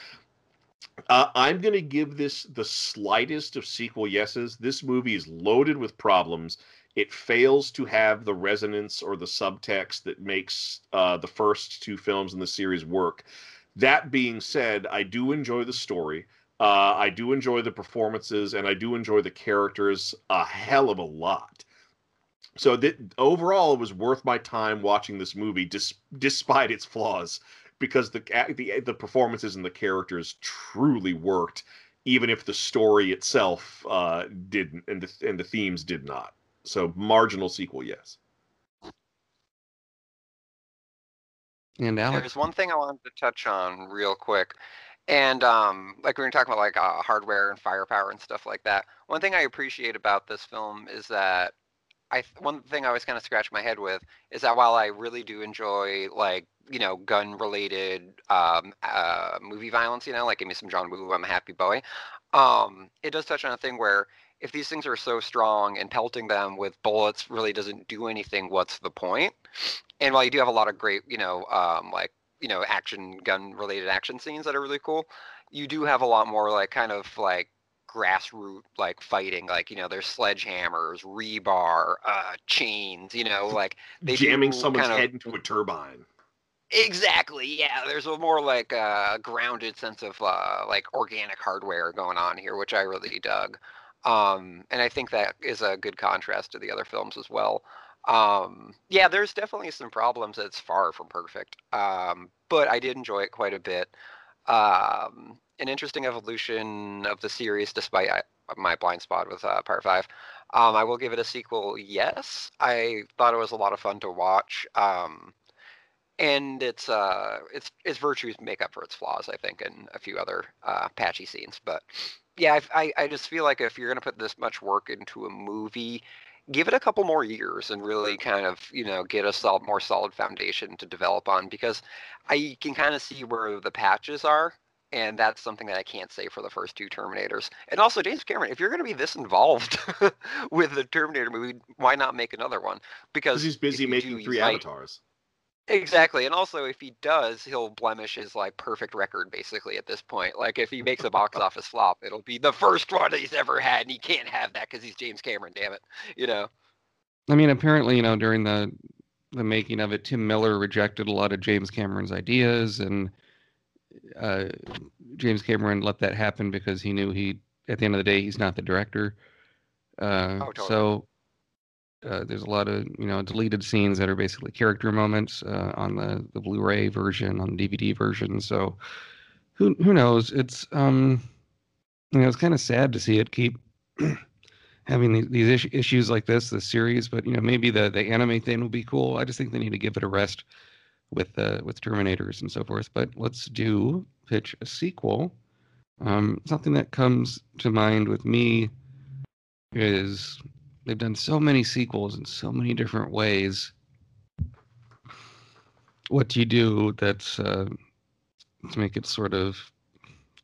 Uh, I'm going to give this the slightest of sequel yeses. This movie is loaded with problems it fails to have the resonance or the subtext that makes uh, the first two films in the series work. That being said, I do enjoy the story. Uh, I do enjoy the performances, and I do enjoy the characters a hell of a lot. So that overall, it was worth my time watching this movie, dis- despite its flaws, because the the the performances and the characters truly worked, even if the story itself uh, didn't, and the and the themes did not. So marginal sequel, yes. And Alex, There's one thing I wanted to touch on real quick. And um, like we were talking about like uh, hardware and firepower and stuff like that. One thing I appreciate about this film is that I one thing I always kind of scratch my head with is that while I really do enjoy like you know gun related um, uh, movie violence, you know, like give me some John Woo, I'm a happy boy. Um, it does touch on a thing where if these things are so strong and pelting them with bullets really doesn't do anything, what's the point? And while you do have a lot of great, you know, um, like you know, action gun related action scenes that are really cool, you do have a lot more like kind of like grassroots like fighting like you know there's sledgehammers rebar uh chains you know like they jamming someone's kind of, head into a turbine exactly yeah there's a more like uh grounded sense of uh like organic hardware going on here which i really dug um, and I think that is a good contrast to the other films as well. Um, yeah, there's definitely some problems. It's far from perfect, um, but I did enjoy it quite a bit. Um, an interesting evolution of the series, despite I, my blind spot with uh, Part Five. Um, I will give it a sequel. Yes, I thought it was a lot of fun to watch. Um, and its uh, its its virtues make up for its flaws, I think, and a few other uh, patchy scenes. But yeah, I, I just feel like if you're going to put this much work into a movie, give it a couple more years and really kind of you know get a solid, more solid foundation to develop on because I can kind of see where the patches are. And that's something that I can't say for the first two Terminators. And also, James Cameron, if you're going to be this involved with the Terminator movie, why not make another one? Because he's busy making do, three avatars. Exactly, and also if he does, he'll blemish his like perfect record basically at this point. Like if he makes a box office flop, it'll be the first one he's ever had, and he can't have that because he's James Cameron. Damn it, you know. I mean, apparently, you know, during the the making of it, Tim Miller rejected a lot of James Cameron's ideas, and uh, James Cameron let that happen because he knew he, at the end of the day, he's not the director. Uh, oh, totally. So uh, there's a lot of you know deleted scenes that are basically character moments uh, on the the Blu-ray version, on the DVD version. So who who knows? It's um you know it's kind of sad to see it keep having these, these issues like this, this series. But you know maybe the the anime thing will be cool. I just think they need to give it a rest with uh, with Terminators and so forth. But let's do pitch a sequel. Um, something that comes to mind with me is They've done so many sequels in so many different ways. What do you do that's uh, to make it sort of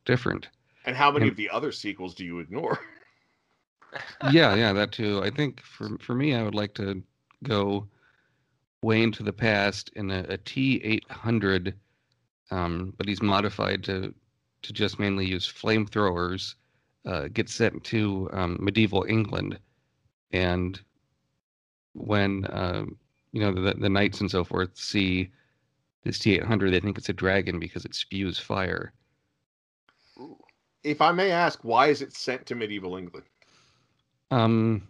different? And how many and, of the other sequels do you ignore? yeah, yeah, that too. I think for for me, I would like to go way into the past in a a T eight hundred, um, but he's modified to to just mainly use flamethrowers. Uh, get sent to um, medieval England and when um, you know the, the knights and so forth see this T800, they think it's a dragon because it spews fire. If I may ask, why is it sent to medieval England? Um,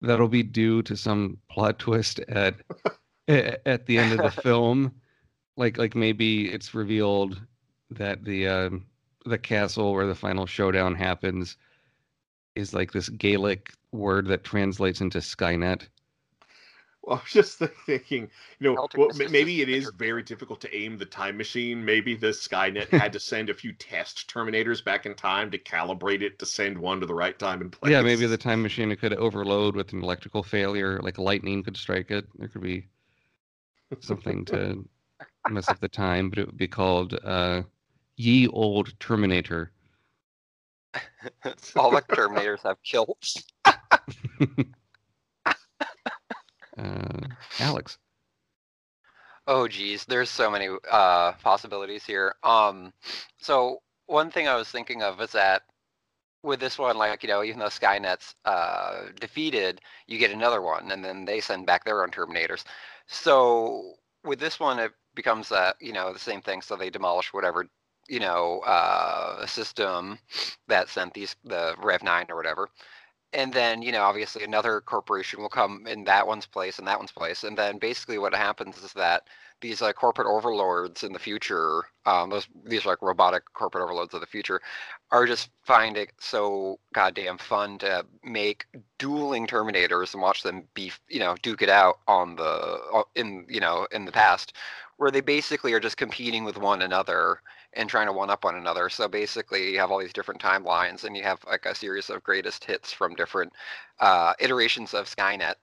that'll be due to some plot twist at at the end of the film. Like like maybe it's revealed that the um, the castle where the final showdown happens is like this Gaelic word that translates into Skynet. Well, I was just thinking, you know, well, was ma- just maybe it is very difficult to aim the time machine. Maybe the Skynet had to send a few test Terminators back in time to calibrate it to send one to the right time and place. Yeah, maybe the time machine could overload with an electrical failure, like lightning could strike it. There could be something to mess up the time, but it would be called uh, Ye Old Terminator. All the Terminators have kills. Uh, Alex. Oh geez, there's so many uh, possibilities here. Um, so one thing I was thinking of is that with this one, like you know, even though Skynet's uh, defeated, you get another one, and then they send back their own Terminators. So with this one, it becomes that you know the same thing. So they demolish whatever you know uh, system that sent these the Rev Nine or whatever, and then you know obviously another corporation will come in that one's place and that one's place, and then basically what happens is that these like corporate overlords in the future, um, those these like robotic corporate overlords of the future, are just finding so goddamn fun to make dueling Terminators and watch them be you know duke it out on the in you know in the past, where they basically are just competing with one another and trying to one up one another. So basically, you have all these different timelines, and you have like a series of greatest hits from different uh, iterations of Skynet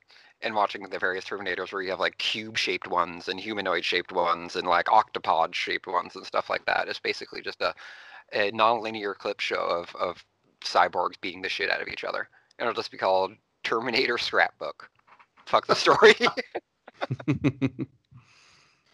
and watching the various Terminators where you have like cube shaped ones and humanoid shaped ones and like octopod shaped ones and stuff like that. It's basically just a, a non-linear clip show of, of cyborgs beating the shit out of each other. And it'll just be called Terminator Scrapbook. Fuck the story.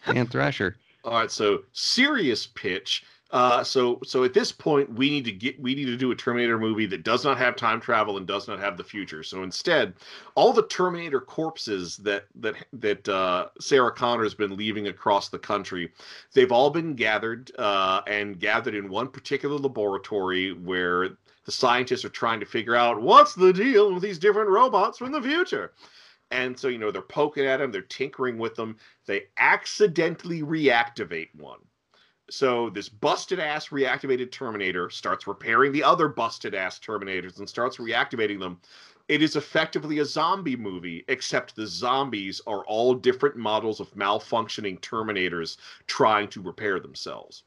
and Thrasher. All right, so serious pitch. Uh, so so at this point, we need to get we need to do a Terminator movie that does not have time travel and does not have the future. So instead, all the Terminator corpses that that that uh, Sarah Connor's been leaving across the country, they've all been gathered uh, and gathered in one particular laboratory where the scientists are trying to figure out what's the deal with these different robots from the future. And so, you know, they're poking at them, they're tinkering with them. They accidentally reactivate one. So this busted ass reactivated Terminator starts repairing the other busted ass Terminators and starts reactivating them. It is effectively a zombie movie, except the zombies are all different models of malfunctioning Terminators trying to repair themselves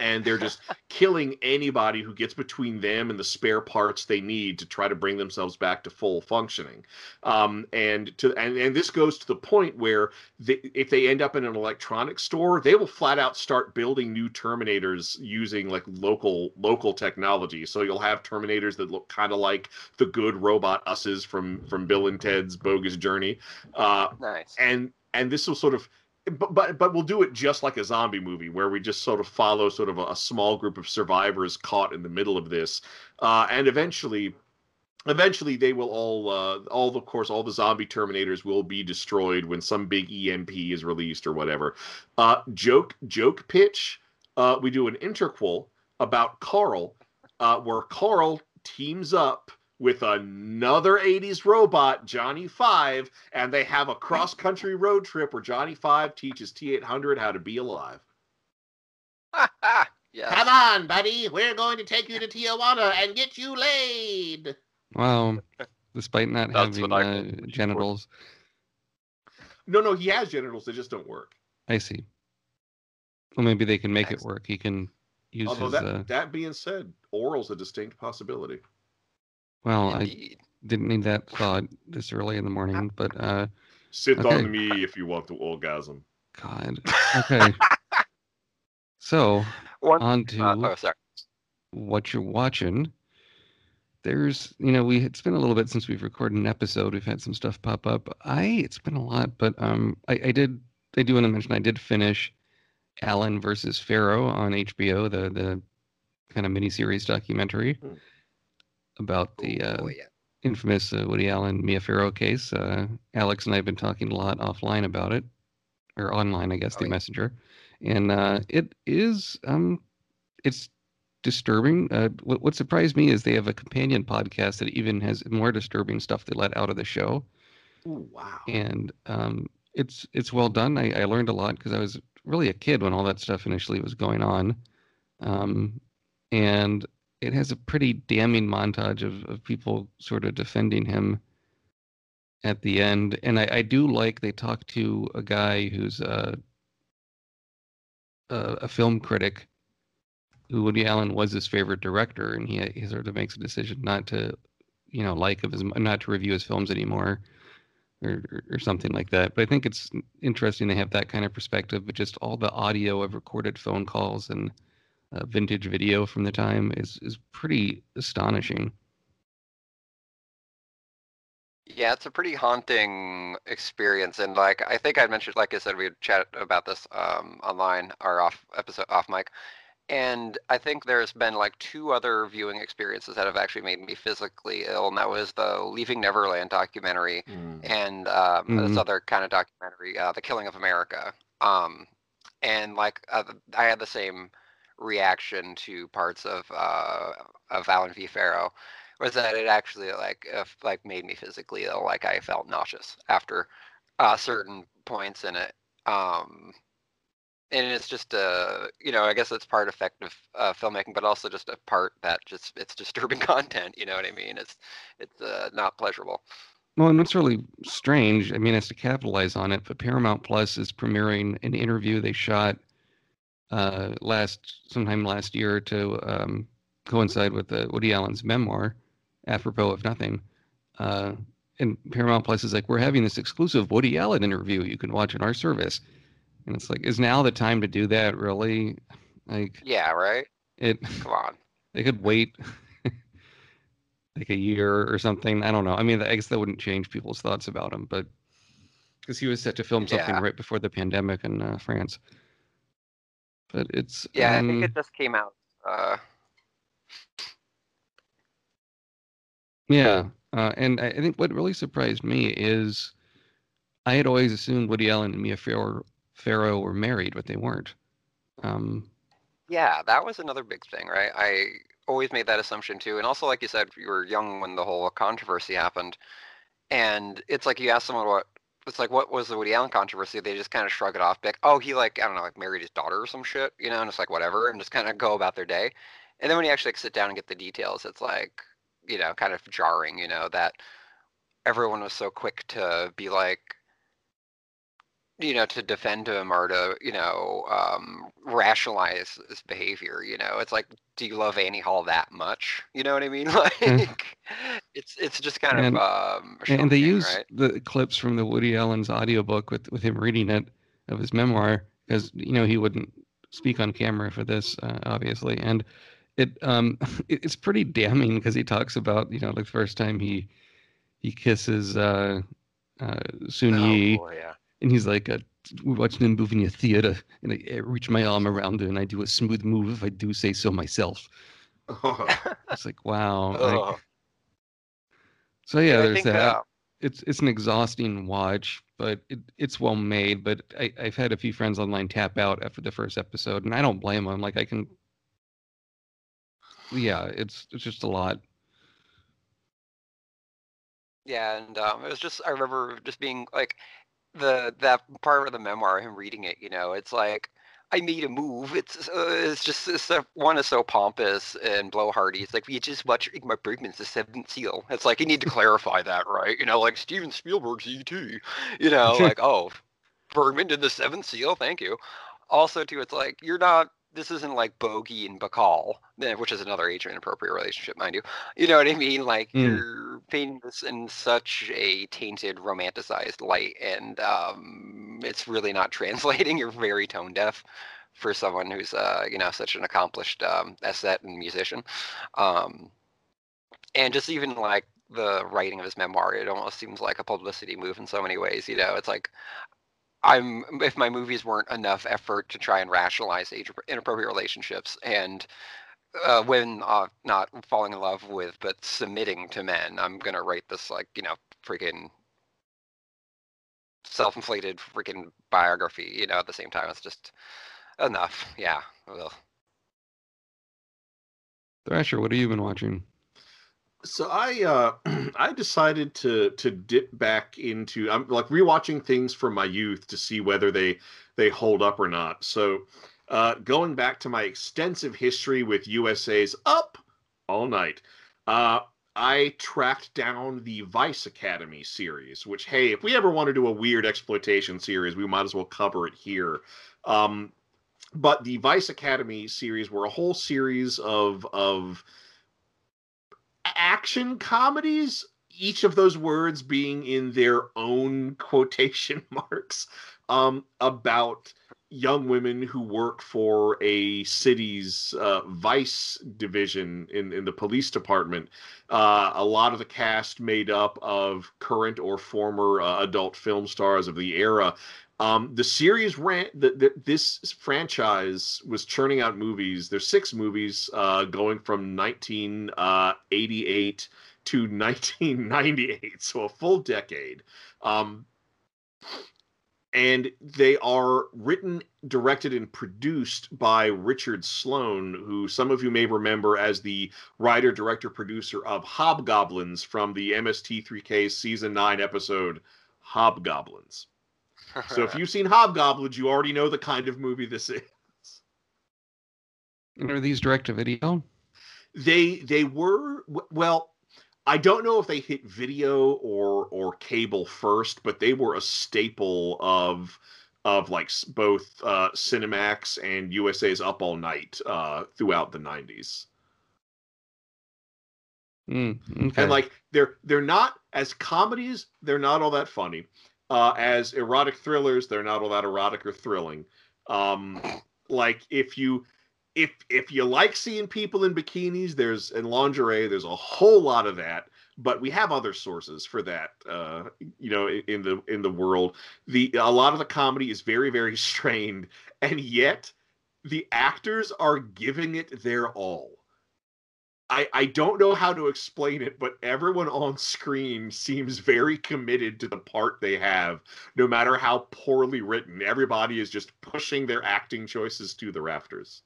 and they're just killing anybody who gets between them and the spare parts they need to try to bring themselves back to full functioning. Um, and to and, and this goes to the point where they, if they end up in an electronics store, they will flat out start building new Terminators using like local local technology. So you'll have Terminators that look kind of like the good robot us's from from Bill and Ted's Bogus Journey. Uh, nice. And and this will sort of but, but but we'll do it just like a zombie movie where we just sort of follow sort of a, a small group of survivors caught in the middle of this uh, and eventually eventually they will all uh, all of course all the zombie terminators will be destroyed when some big emp is released or whatever. Uh, joke joke pitch uh, we do an interquel about carl uh, where carl teams up with another 80s robot, Johnny Five, and they have a cross country road trip where Johnny Five teaches T 800 how to be alive. yes. Come on, buddy. We're going to take you to Tijuana and get you laid. Wow. Despite not That's having what uh, genitals. No, no, he has genitals. They just don't work. I see. Well, maybe they can make it work. He can use Although his. that, uh, that being said, oral's a distinct possibility. Well, I didn't need that thought this early in the morning, but uh, Sit okay. on me if you want to orgasm. God. Okay. so One- on to uh, oh, sorry. what you're watching. There's, you know, we it's been a little bit since we've recorded an episode. We've had some stuff pop up. I it's been a lot, but um, I, I did I do want to mention I did finish Allen versus Farrow on HBO, the the kind of miniseries documentary about the uh, infamous uh, Woody Allen Mia Farrow case. Uh, Alex and I have been talking a lot offline about it, or online, I guess, the messenger, and uh, it is um, it's disturbing. Uh, what, what surprised me is they have a companion podcast that even has more disturbing stuff they let out of the show, Ooh, wow. and um, it's it's well done. I, I learned a lot because I was really a kid when all that stuff initially was going on, um, and it has a pretty damning montage of, of people sort of defending him at the end, and I, I do like they talk to a guy who's a a, a film critic who Woody Allen was his favorite director, and he he sort of makes a decision not to, you know, like of his not to review his films anymore, or or something like that. But I think it's interesting they have that kind of perspective. But just all the audio of recorded phone calls and uh, vintage video from the time is is pretty astonishing. Yeah, it's a pretty haunting experience, and like I think I mentioned, like I said, we would chat about this um, online or off episode off mic, and I think there's been like two other viewing experiences that have actually made me physically ill, and that was the Leaving Neverland documentary and um, this Mhm. other kind of documentary, uh, The Killing of America. Um, and like uh, I had the same reaction to parts of uh, of Allen V. Farrow, was that it actually like if, like made me physically ill, like I felt nauseous after uh, certain points in it. Um, and it's just uh you know i guess it's part effective uh, filmmaking but also just a part that just it's disturbing content you know what i mean it's it's uh, not pleasurable Well, and what's really strange, I mean, it's to capitalize on it, but Paramount Plus is premiering an interview they shot uh, last sometime last year to um, coincide with the Woody Allen's memoir, apropos of nothing. Uh, and Paramount Plus is like, we're having this exclusive Woody Allen interview you can watch on our service. And it's like, is now the time to do that? Really? Like, yeah right it. come on They could wait like a year or something. I don't know. I mean, I guess that wouldn't change people's thoughts about him, but because he was set to film something Yeah. right before the pandemic in uh, France. But it's yeah i um, think it just came out uh yeah, uh, and I, I think what really surprised me is I had always assumed Woody Allen and Mia Farrow, Farrow were married, but they weren't. Um, yeah that was another big thing right i always made that assumption too and also like you said you were young when the whole controversy happened and it's like you ask someone what it's like what was the Woody Allen controversy? They just kind of shrug it off, like, oh, he like I don't know, like married his daughter or some shit, you know, and it's like whatever, and just kind of go about their day. And then when you actually like, sit down and get the details, it's like you know, kind of jarring, you know, that everyone was so quick to be like, you know, to defend him or to you know um, rationalize his behavior. You know, it's like, do you love Annie Hall that much? You know what I mean? Like, it's it's just kind and, of um, and they use right? the clips from the Woody Allen's audiobook with with him reading it of his memoir because you know he wouldn't speak on camera for this uh, obviously and it um it, it's pretty damning because he talks about you know like the first time he he kisses uh uh Soon-Yi boy, yeah. And he's like uh, we're watching a movie in a theater and I, I reach my arm around her and I do a smooth move if I do say so myself it's like wow like, so yeah, there's think, that. uh, it's it's an exhausting watch, but it, it's well made. But I, I've had a few friends online tap out after the first episode, and I don't blame them. Like I can, yeah, it's it's just a lot. Yeah, and um, it was just I remember just being like the that part of the memoir, him reading it. You know, it's like I made a move. It's uh, it's just it's, uh, one is so pompous and blowhardy. It's like we just watched Ingmar Bergman's The Seventh Seal. It's like you need to clarify that, right? You know, like Steven Spielberg's E.T. You know, like oh, Bergman did The Seventh Seal. Thank you. Also, too, it's like you're not. This isn't like Bogie and Bacall, eh, which is another age inappropriate relationship, mind you. You know what I mean? Like Mm. you're painting this in such a tainted, romanticized light, and um, it's really not translating. You're very tone deaf for someone who's, uh, you know, such an accomplished um, aesthete and musician. Um, and just even like the writing of his memoir, it almost seems like a publicity move in so many ways. You know, it's like I'm if my movies weren't enough effort to try and rationalize age inappropriate relationships and uh, women uh, not falling in love with but submitting to men, I'm gonna write this like you know freaking self-inflated freaking biography. You know, at the same time, it's just enough. Yeah. Ugh. Thrasher, what have you been watching? So I uh I decided to to dip back into I'm like rewatching things from my youth to see whether they they hold up or not. So uh going back to my extensive history with USA's Up All Night. Uh I tracked down the Vice Academy series, which hey, if we ever want to do a weird exploitation series, we might as well cover it here. Um, but the Vice Academy series were a whole series of of action comedies, each of those words being in their own quotation marks, um, about young women who work for a city's uh, vice division in, in the police department. Uh, a lot of the cast made up of current or former uh, adult film stars of the era. Um, the series ran. The, this franchise was churning out movies. There's six movies uh, going from 1988 to 1998, so a full decade. Um, and they are written, directed, and produced by Richard Sloane, who some of you may remember as the writer, director, producer of Hobgoblins from the MST3K season nine episode Hobgoblins. So if you've seen Hobgoblins, you already know the kind of movie this is. And are these direct to video? They they were well. I don't know if they hit video or or cable first, but they were a staple of of like both uh, Cinemax and USA's Up All Night uh, throughout the '90s. Mm, okay. And like they're they're not as comedies, they're not all that funny. Uh, as erotic thrillers, they're not all that erotic or thrilling. Um, like if you if if you like seeing people in bikinis, there's and lingerie, there's a whole lot of that. But we have other sources for that, uh, you know, in the in the world. The a lot of the comedy is very very strained, and yet the actors are giving it their all. I, I don't know how to explain it, but everyone on screen seems very committed to the part they have, no matter how poorly written. Everybody is just pushing their acting choices to the rafters.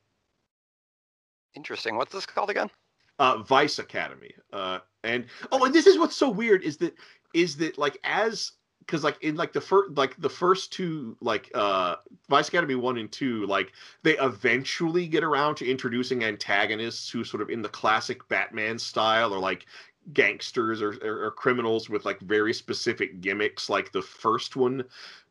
Interesting. What's this called again? Uh, Vice Academy. Uh, and oh, and this is what's so weird is that is that like as because like in like the first like the first two like uh vice academy one and two like they eventually get around to introducing antagonists who sort of in the classic batman style or like gangsters or, or, or criminals with like very specific gimmicks like the first one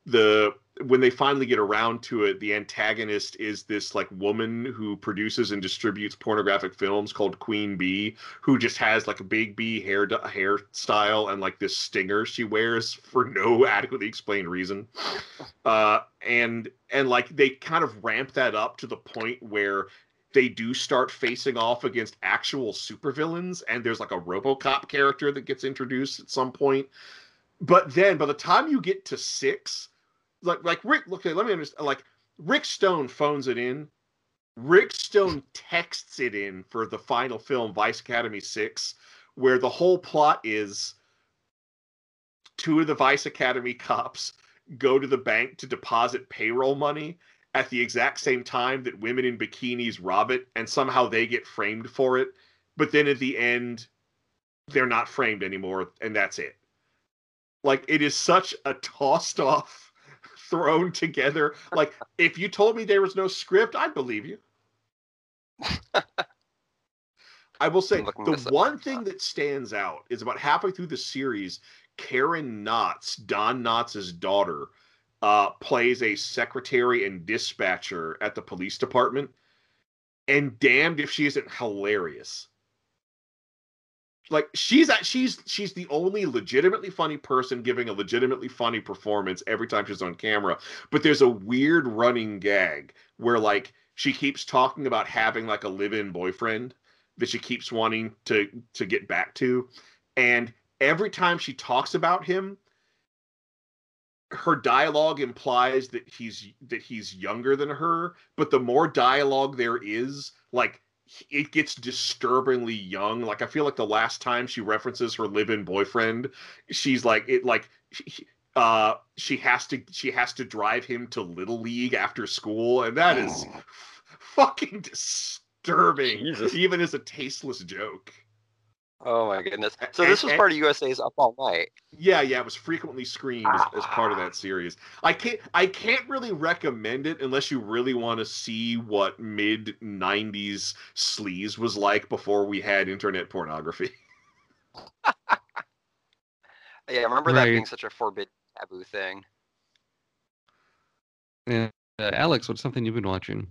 the when they finally get around to it the antagonist is this like woman who produces and distributes pornographic films called queen bee who just has like a big bee hair hairstyle and like this stinger she wears for no adequately explained reason. Uh and and like they kind of ramp that up to the point where they do start facing off against actual supervillains and there's like a robocop character that gets introduced at some point. But then by the time you get to six like like Rick. Okay, let me understand. Like Rick Sloane phones it in. Rick Sloane texts it in for the final film, Vice Academy Six, where the whole plot is two of the Vice Academy cops go to the bank to deposit payroll money at the exact same time that women in bikinis rob it, and somehow they get framed for it. But then at the end, they're not framed anymore, and that's it. Like it is such a tossed off thrown together. Like if you told me there was no script, I'd believe you. I will say the one thing that stands out is about halfway through the series, Karen Knotts, Don Knotts' daughter, uh, plays a secretary and dispatcher at the police department. And damned if she isn't hilarious like she's at she's she's the only legitimately funny person giving a legitimately funny performance every time she's on camera. But there's a weird running gag where like she keeps talking about having like a live-in boyfriend that she keeps wanting to to get back to. And every time she talks about him her dialogue implies that he's that he's younger than her. But the more dialogue there is like it gets disturbingly young. Like I feel like the last time she references her live-in boyfriend, she's like it like she, uh she has to she has to drive him to little league after school and that is oh. fucking disturbing Jesus. even as a tasteless joke. Oh my goodness! So this was part of USA's Up All Night. Yeah, yeah, it was frequently screened as, as, part of that series. I can't, I can't really recommend it unless you really want to see what mid '90s sleaze was like before we had internet pornography. Yeah, I remember that being such a forbidden taboo thing. And uh, Alex, what's something you've been watching?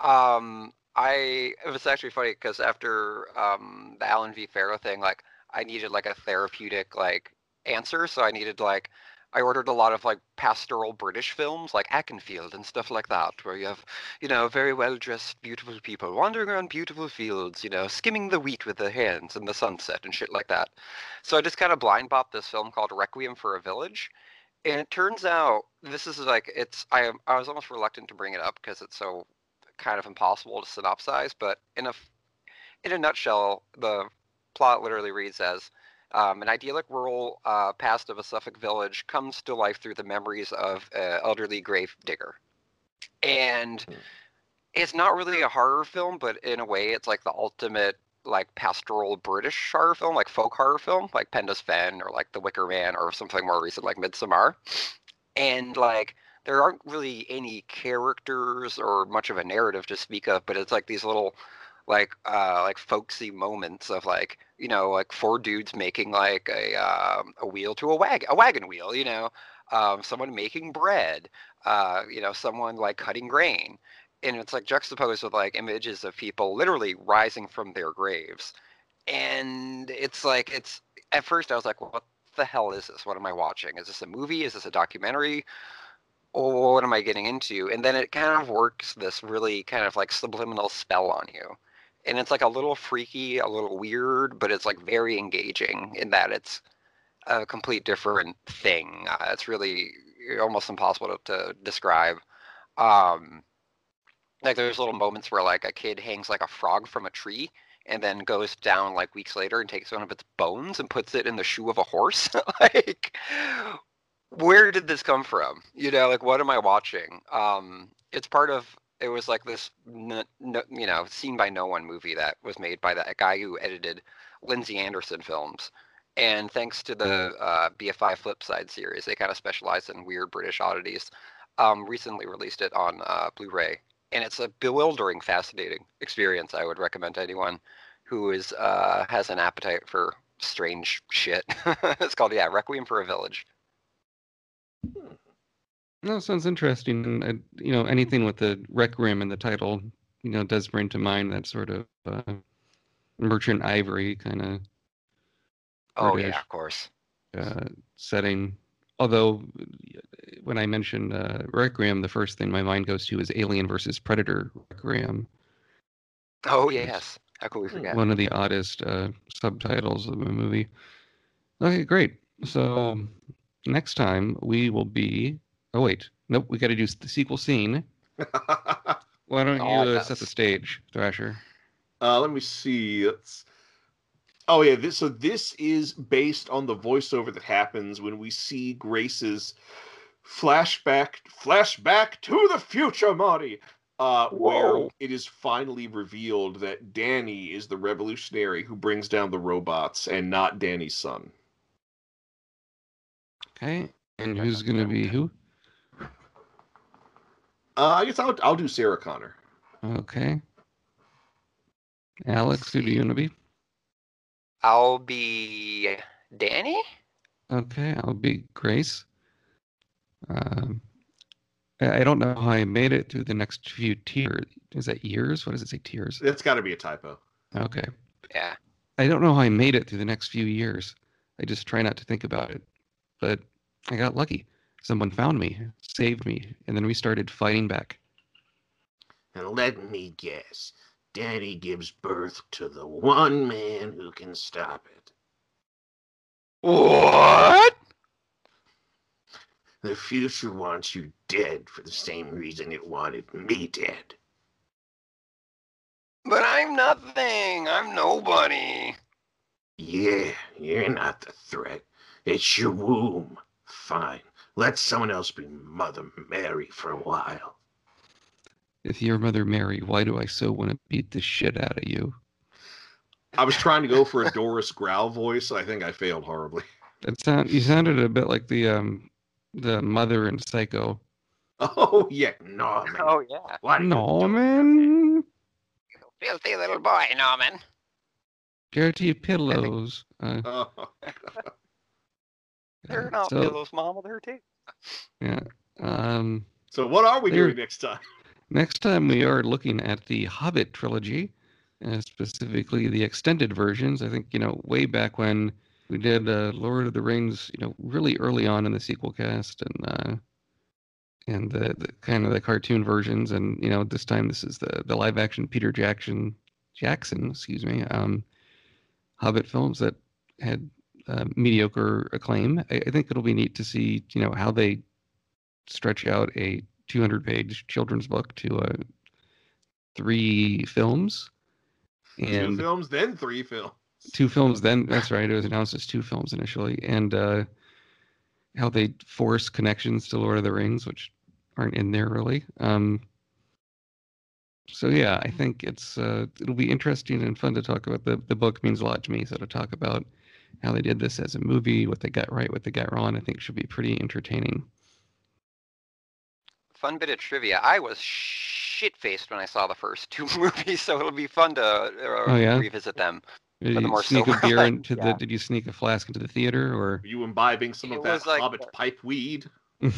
Um, I it was actually funny because after um the Allen V. Farrow thing, like I needed like a therapeutic like answer, so I needed like I ordered a lot of like pastoral British films like Akenfield and stuff like that, where you have you know very well dressed, beautiful people wandering around beautiful fields, you know, skimming the wheat with their hands in the sunset and shit like that. So I just kind of blind bopped this film called Requiem for a Village. And it turns out this is like it's I I was almost reluctant to bring it up because it's so kind of impossible to synopsize, but in a in a nutshell, the plot literally reads as um, an idyllic rural uh, past of a Suffolk village comes to life through the memories of an elderly grave digger, and it's not really a horror film, but in a way, it's like the ultimate like pastoral British horror film, like folk horror film, like Penda's Fen or like The Wicker Man or something more recent like Midsommar, and like there aren't really any characters or much of a narrative to speak of, but it's like these little like uh like folksy moments of like you know like four dudes making like a um, a wheel to a wagon a wagon wheel you know um someone making bread uh you know someone like cutting grain. And it's like juxtaposed with like images of people literally rising from their graves. And it's like it's at first i was like what the hell is this? What am i watching? Is this a movie? Is this a documentary what am I getting into? And then it kind of works this really kind of like subliminal spell on you. And it's like a little freaky, a little weird, but it's like very engaging in that it's a complete different thing. Uh, it's really almost impossible to, to describe. Um, like there's little moments where like a kid hangs like a frog from a tree and then goes down like weeks later and takes one of its bones and puts it in the shoe of a horse. like where did this come from? You know, like what am I watching? Um, it's part of. It was like this, you know, seen by no one movie that was made by that guy who edited Lindsay Anderson films. And thanks to the uh, BFI Flipside series, they kind of specialize in weird British oddities. Um, recently released it on uh, Blu-ray, and it's a bewildering, fascinating experience. I would recommend to anyone who is uh, has an appetite for strange shit. it's called yeah, Requiem for a Village. No, sounds interesting. And uh, you know, anything with the Requiem in the title, you know, does bring to mind that sort of uh, Merchant Ivory kind of Oh British yeah, of course. uh, setting. Although, when I mentioned uh, Requiem, the first thing my mind goes to is Alien versus Predator Requiem. Oh yes. How could we forget? One of the oddest uh, subtitles of the movie. Okay, great. So next time we will be. Oh wait, nope. We got to do the sequel scene. Why don't you Oh, uh, set the stage, Thrasher? Uh, let me see. Let's... Oh yeah, this so this is based on the voiceover that happens when we see Grace's flashback flashback to the future, Marty. Uh, where it is finally revealed that Danny is the revolutionary who brings down the robots and not Danny's son. Okay, and who's gonna be who? Uh, I guess I'll I'll do Sarah Connor. Okay. Alex, who do you want to be? I'll be Danny. Okay, I'll be Grace. Um, I I don't know how I made it through the next few tiers. Is that years? What does it say? Tiers. That's got to be a typo. Okay. Yeah. I don't know how I made it through the next few years. I just try not to think about it. But I got lucky. Someone found me, saved me, and then we started fighting back. And let me guess, Daddy gives birth to the one man who can stop it. What? The future wants you dead for the same reason it wanted me dead. But I'm nothing. I'm nobody. Yeah, you're not the threat. It's your womb. Fine. Let someone else be Mother Mary for a while. If you're Mother Mary, why do I so want to beat the shit out of you? I was trying to go for a Doris Growl voice. I think I failed horribly. That sound you sounded a bit like the um the mother in Psycho. Oh yeah, Norman. Oh yeah. What are you Norman. Filthy little boy, Norman. Dirty pillows. Uh, Oh, They're not so- pillows, Mama. They're tape. yeah. Um, so what are we There- doing next time? Next time we are looking at the Hobbit trilogy, uh, specifically the extended versions. I think you know way back when we did uh, Lord of the Rings, you know, really early on in the sequel cast, and uh, and the, the kind of the cartoon versions, and you know this time this is the the live action Peter Jackson Jackson, excuse me, um, Hobbit films that had uh, mediocre acclaim. I, I think it'll be neat to see you know how they stretch out a 200 page children's book to uh, three films Two films, then three films. two films then that's right it was announced as two films initially and uh how they force connections to lord of the rings which aren't in there really um so yeah i think it's uh it'll be interesting and fun to talk about the the book means a lot to me so to talk about how they did this as a movie what they got right what they got wrong i think should be pretty entertaining Fun bit of trivia. I was shit faced when I saw the first two movies, so it'll be fun to uh, Oh, yeah? revisit them. did for the you more sneak a beer life. into the did you sneak a flask into the theater or Were you imbibing some It of that was like Hobbit the- pipe weed?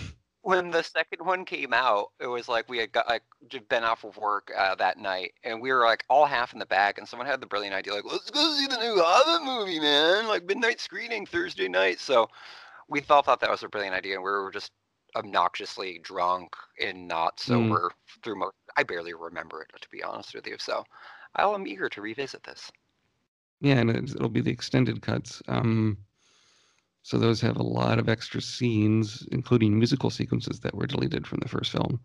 when the second one came out, it was like we had got like been off of work uh, that night, and we were like all half in the bag, and someone had the brilliant idea like, "Let's go see the new Hobbit movie, man! Like midnight screening Thursday night." So we all thought that was a brilliant idea, and we were just obnoxiously drunk and not sober through most. I barely remember it, to be honest with you. So I am eager to revisit this. Yeah, and it'll be the extended cuts. Um, so those have a lot of extra scenes, including musical sequences that were deleted from the first film.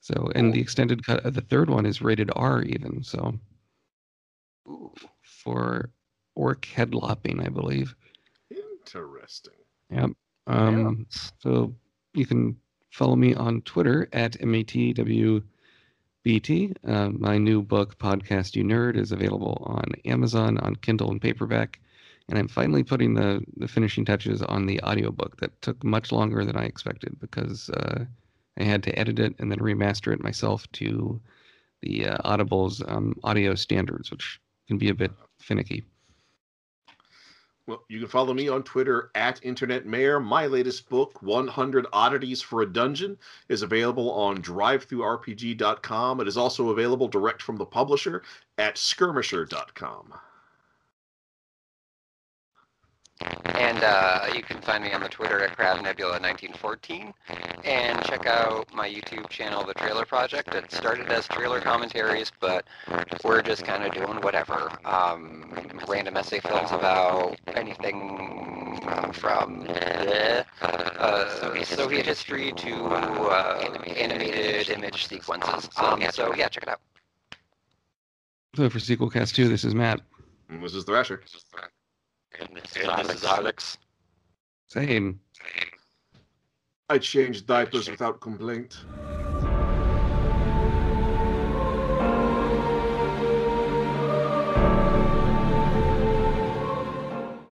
So, and the extended cut of the third one is rated R even. So, for orc head lopping, I believe. Interesting. Yep. Um, so you can follow me on Twitter at matwbt. Uh, my new book, Podcast You Nerd, is available on Amazon, on Kindle and paperback. And I'm finally putting the, the finishing touches on the audiobook that took much longer than I expected because uh, I had to edit it and then remaster it myself to the uh, Audible's um, audio standards, which can be a bit finicky. Well, you can follow me on Twitter at Internet Mayor. My latest book, 100 Oddities for a Dungeon, is available on drivethrurpg.com. It is also available direct from the publisher at skirmisher.com. And uh, you can find me on the Twitter at CrabNebula1914. And check out my YouTube channel, The Trailer Project. It started as trailer commentaries, but we're just kind of doing whatever. Um, random essay films about anything from uh, uh, Soviet history to uh, animated image sequences. Um, so yeah, check it out. So for Sequelcast 2, this is Matt. And this is Thrasher. And this is Alex. Saying. I changed diapers without complaint.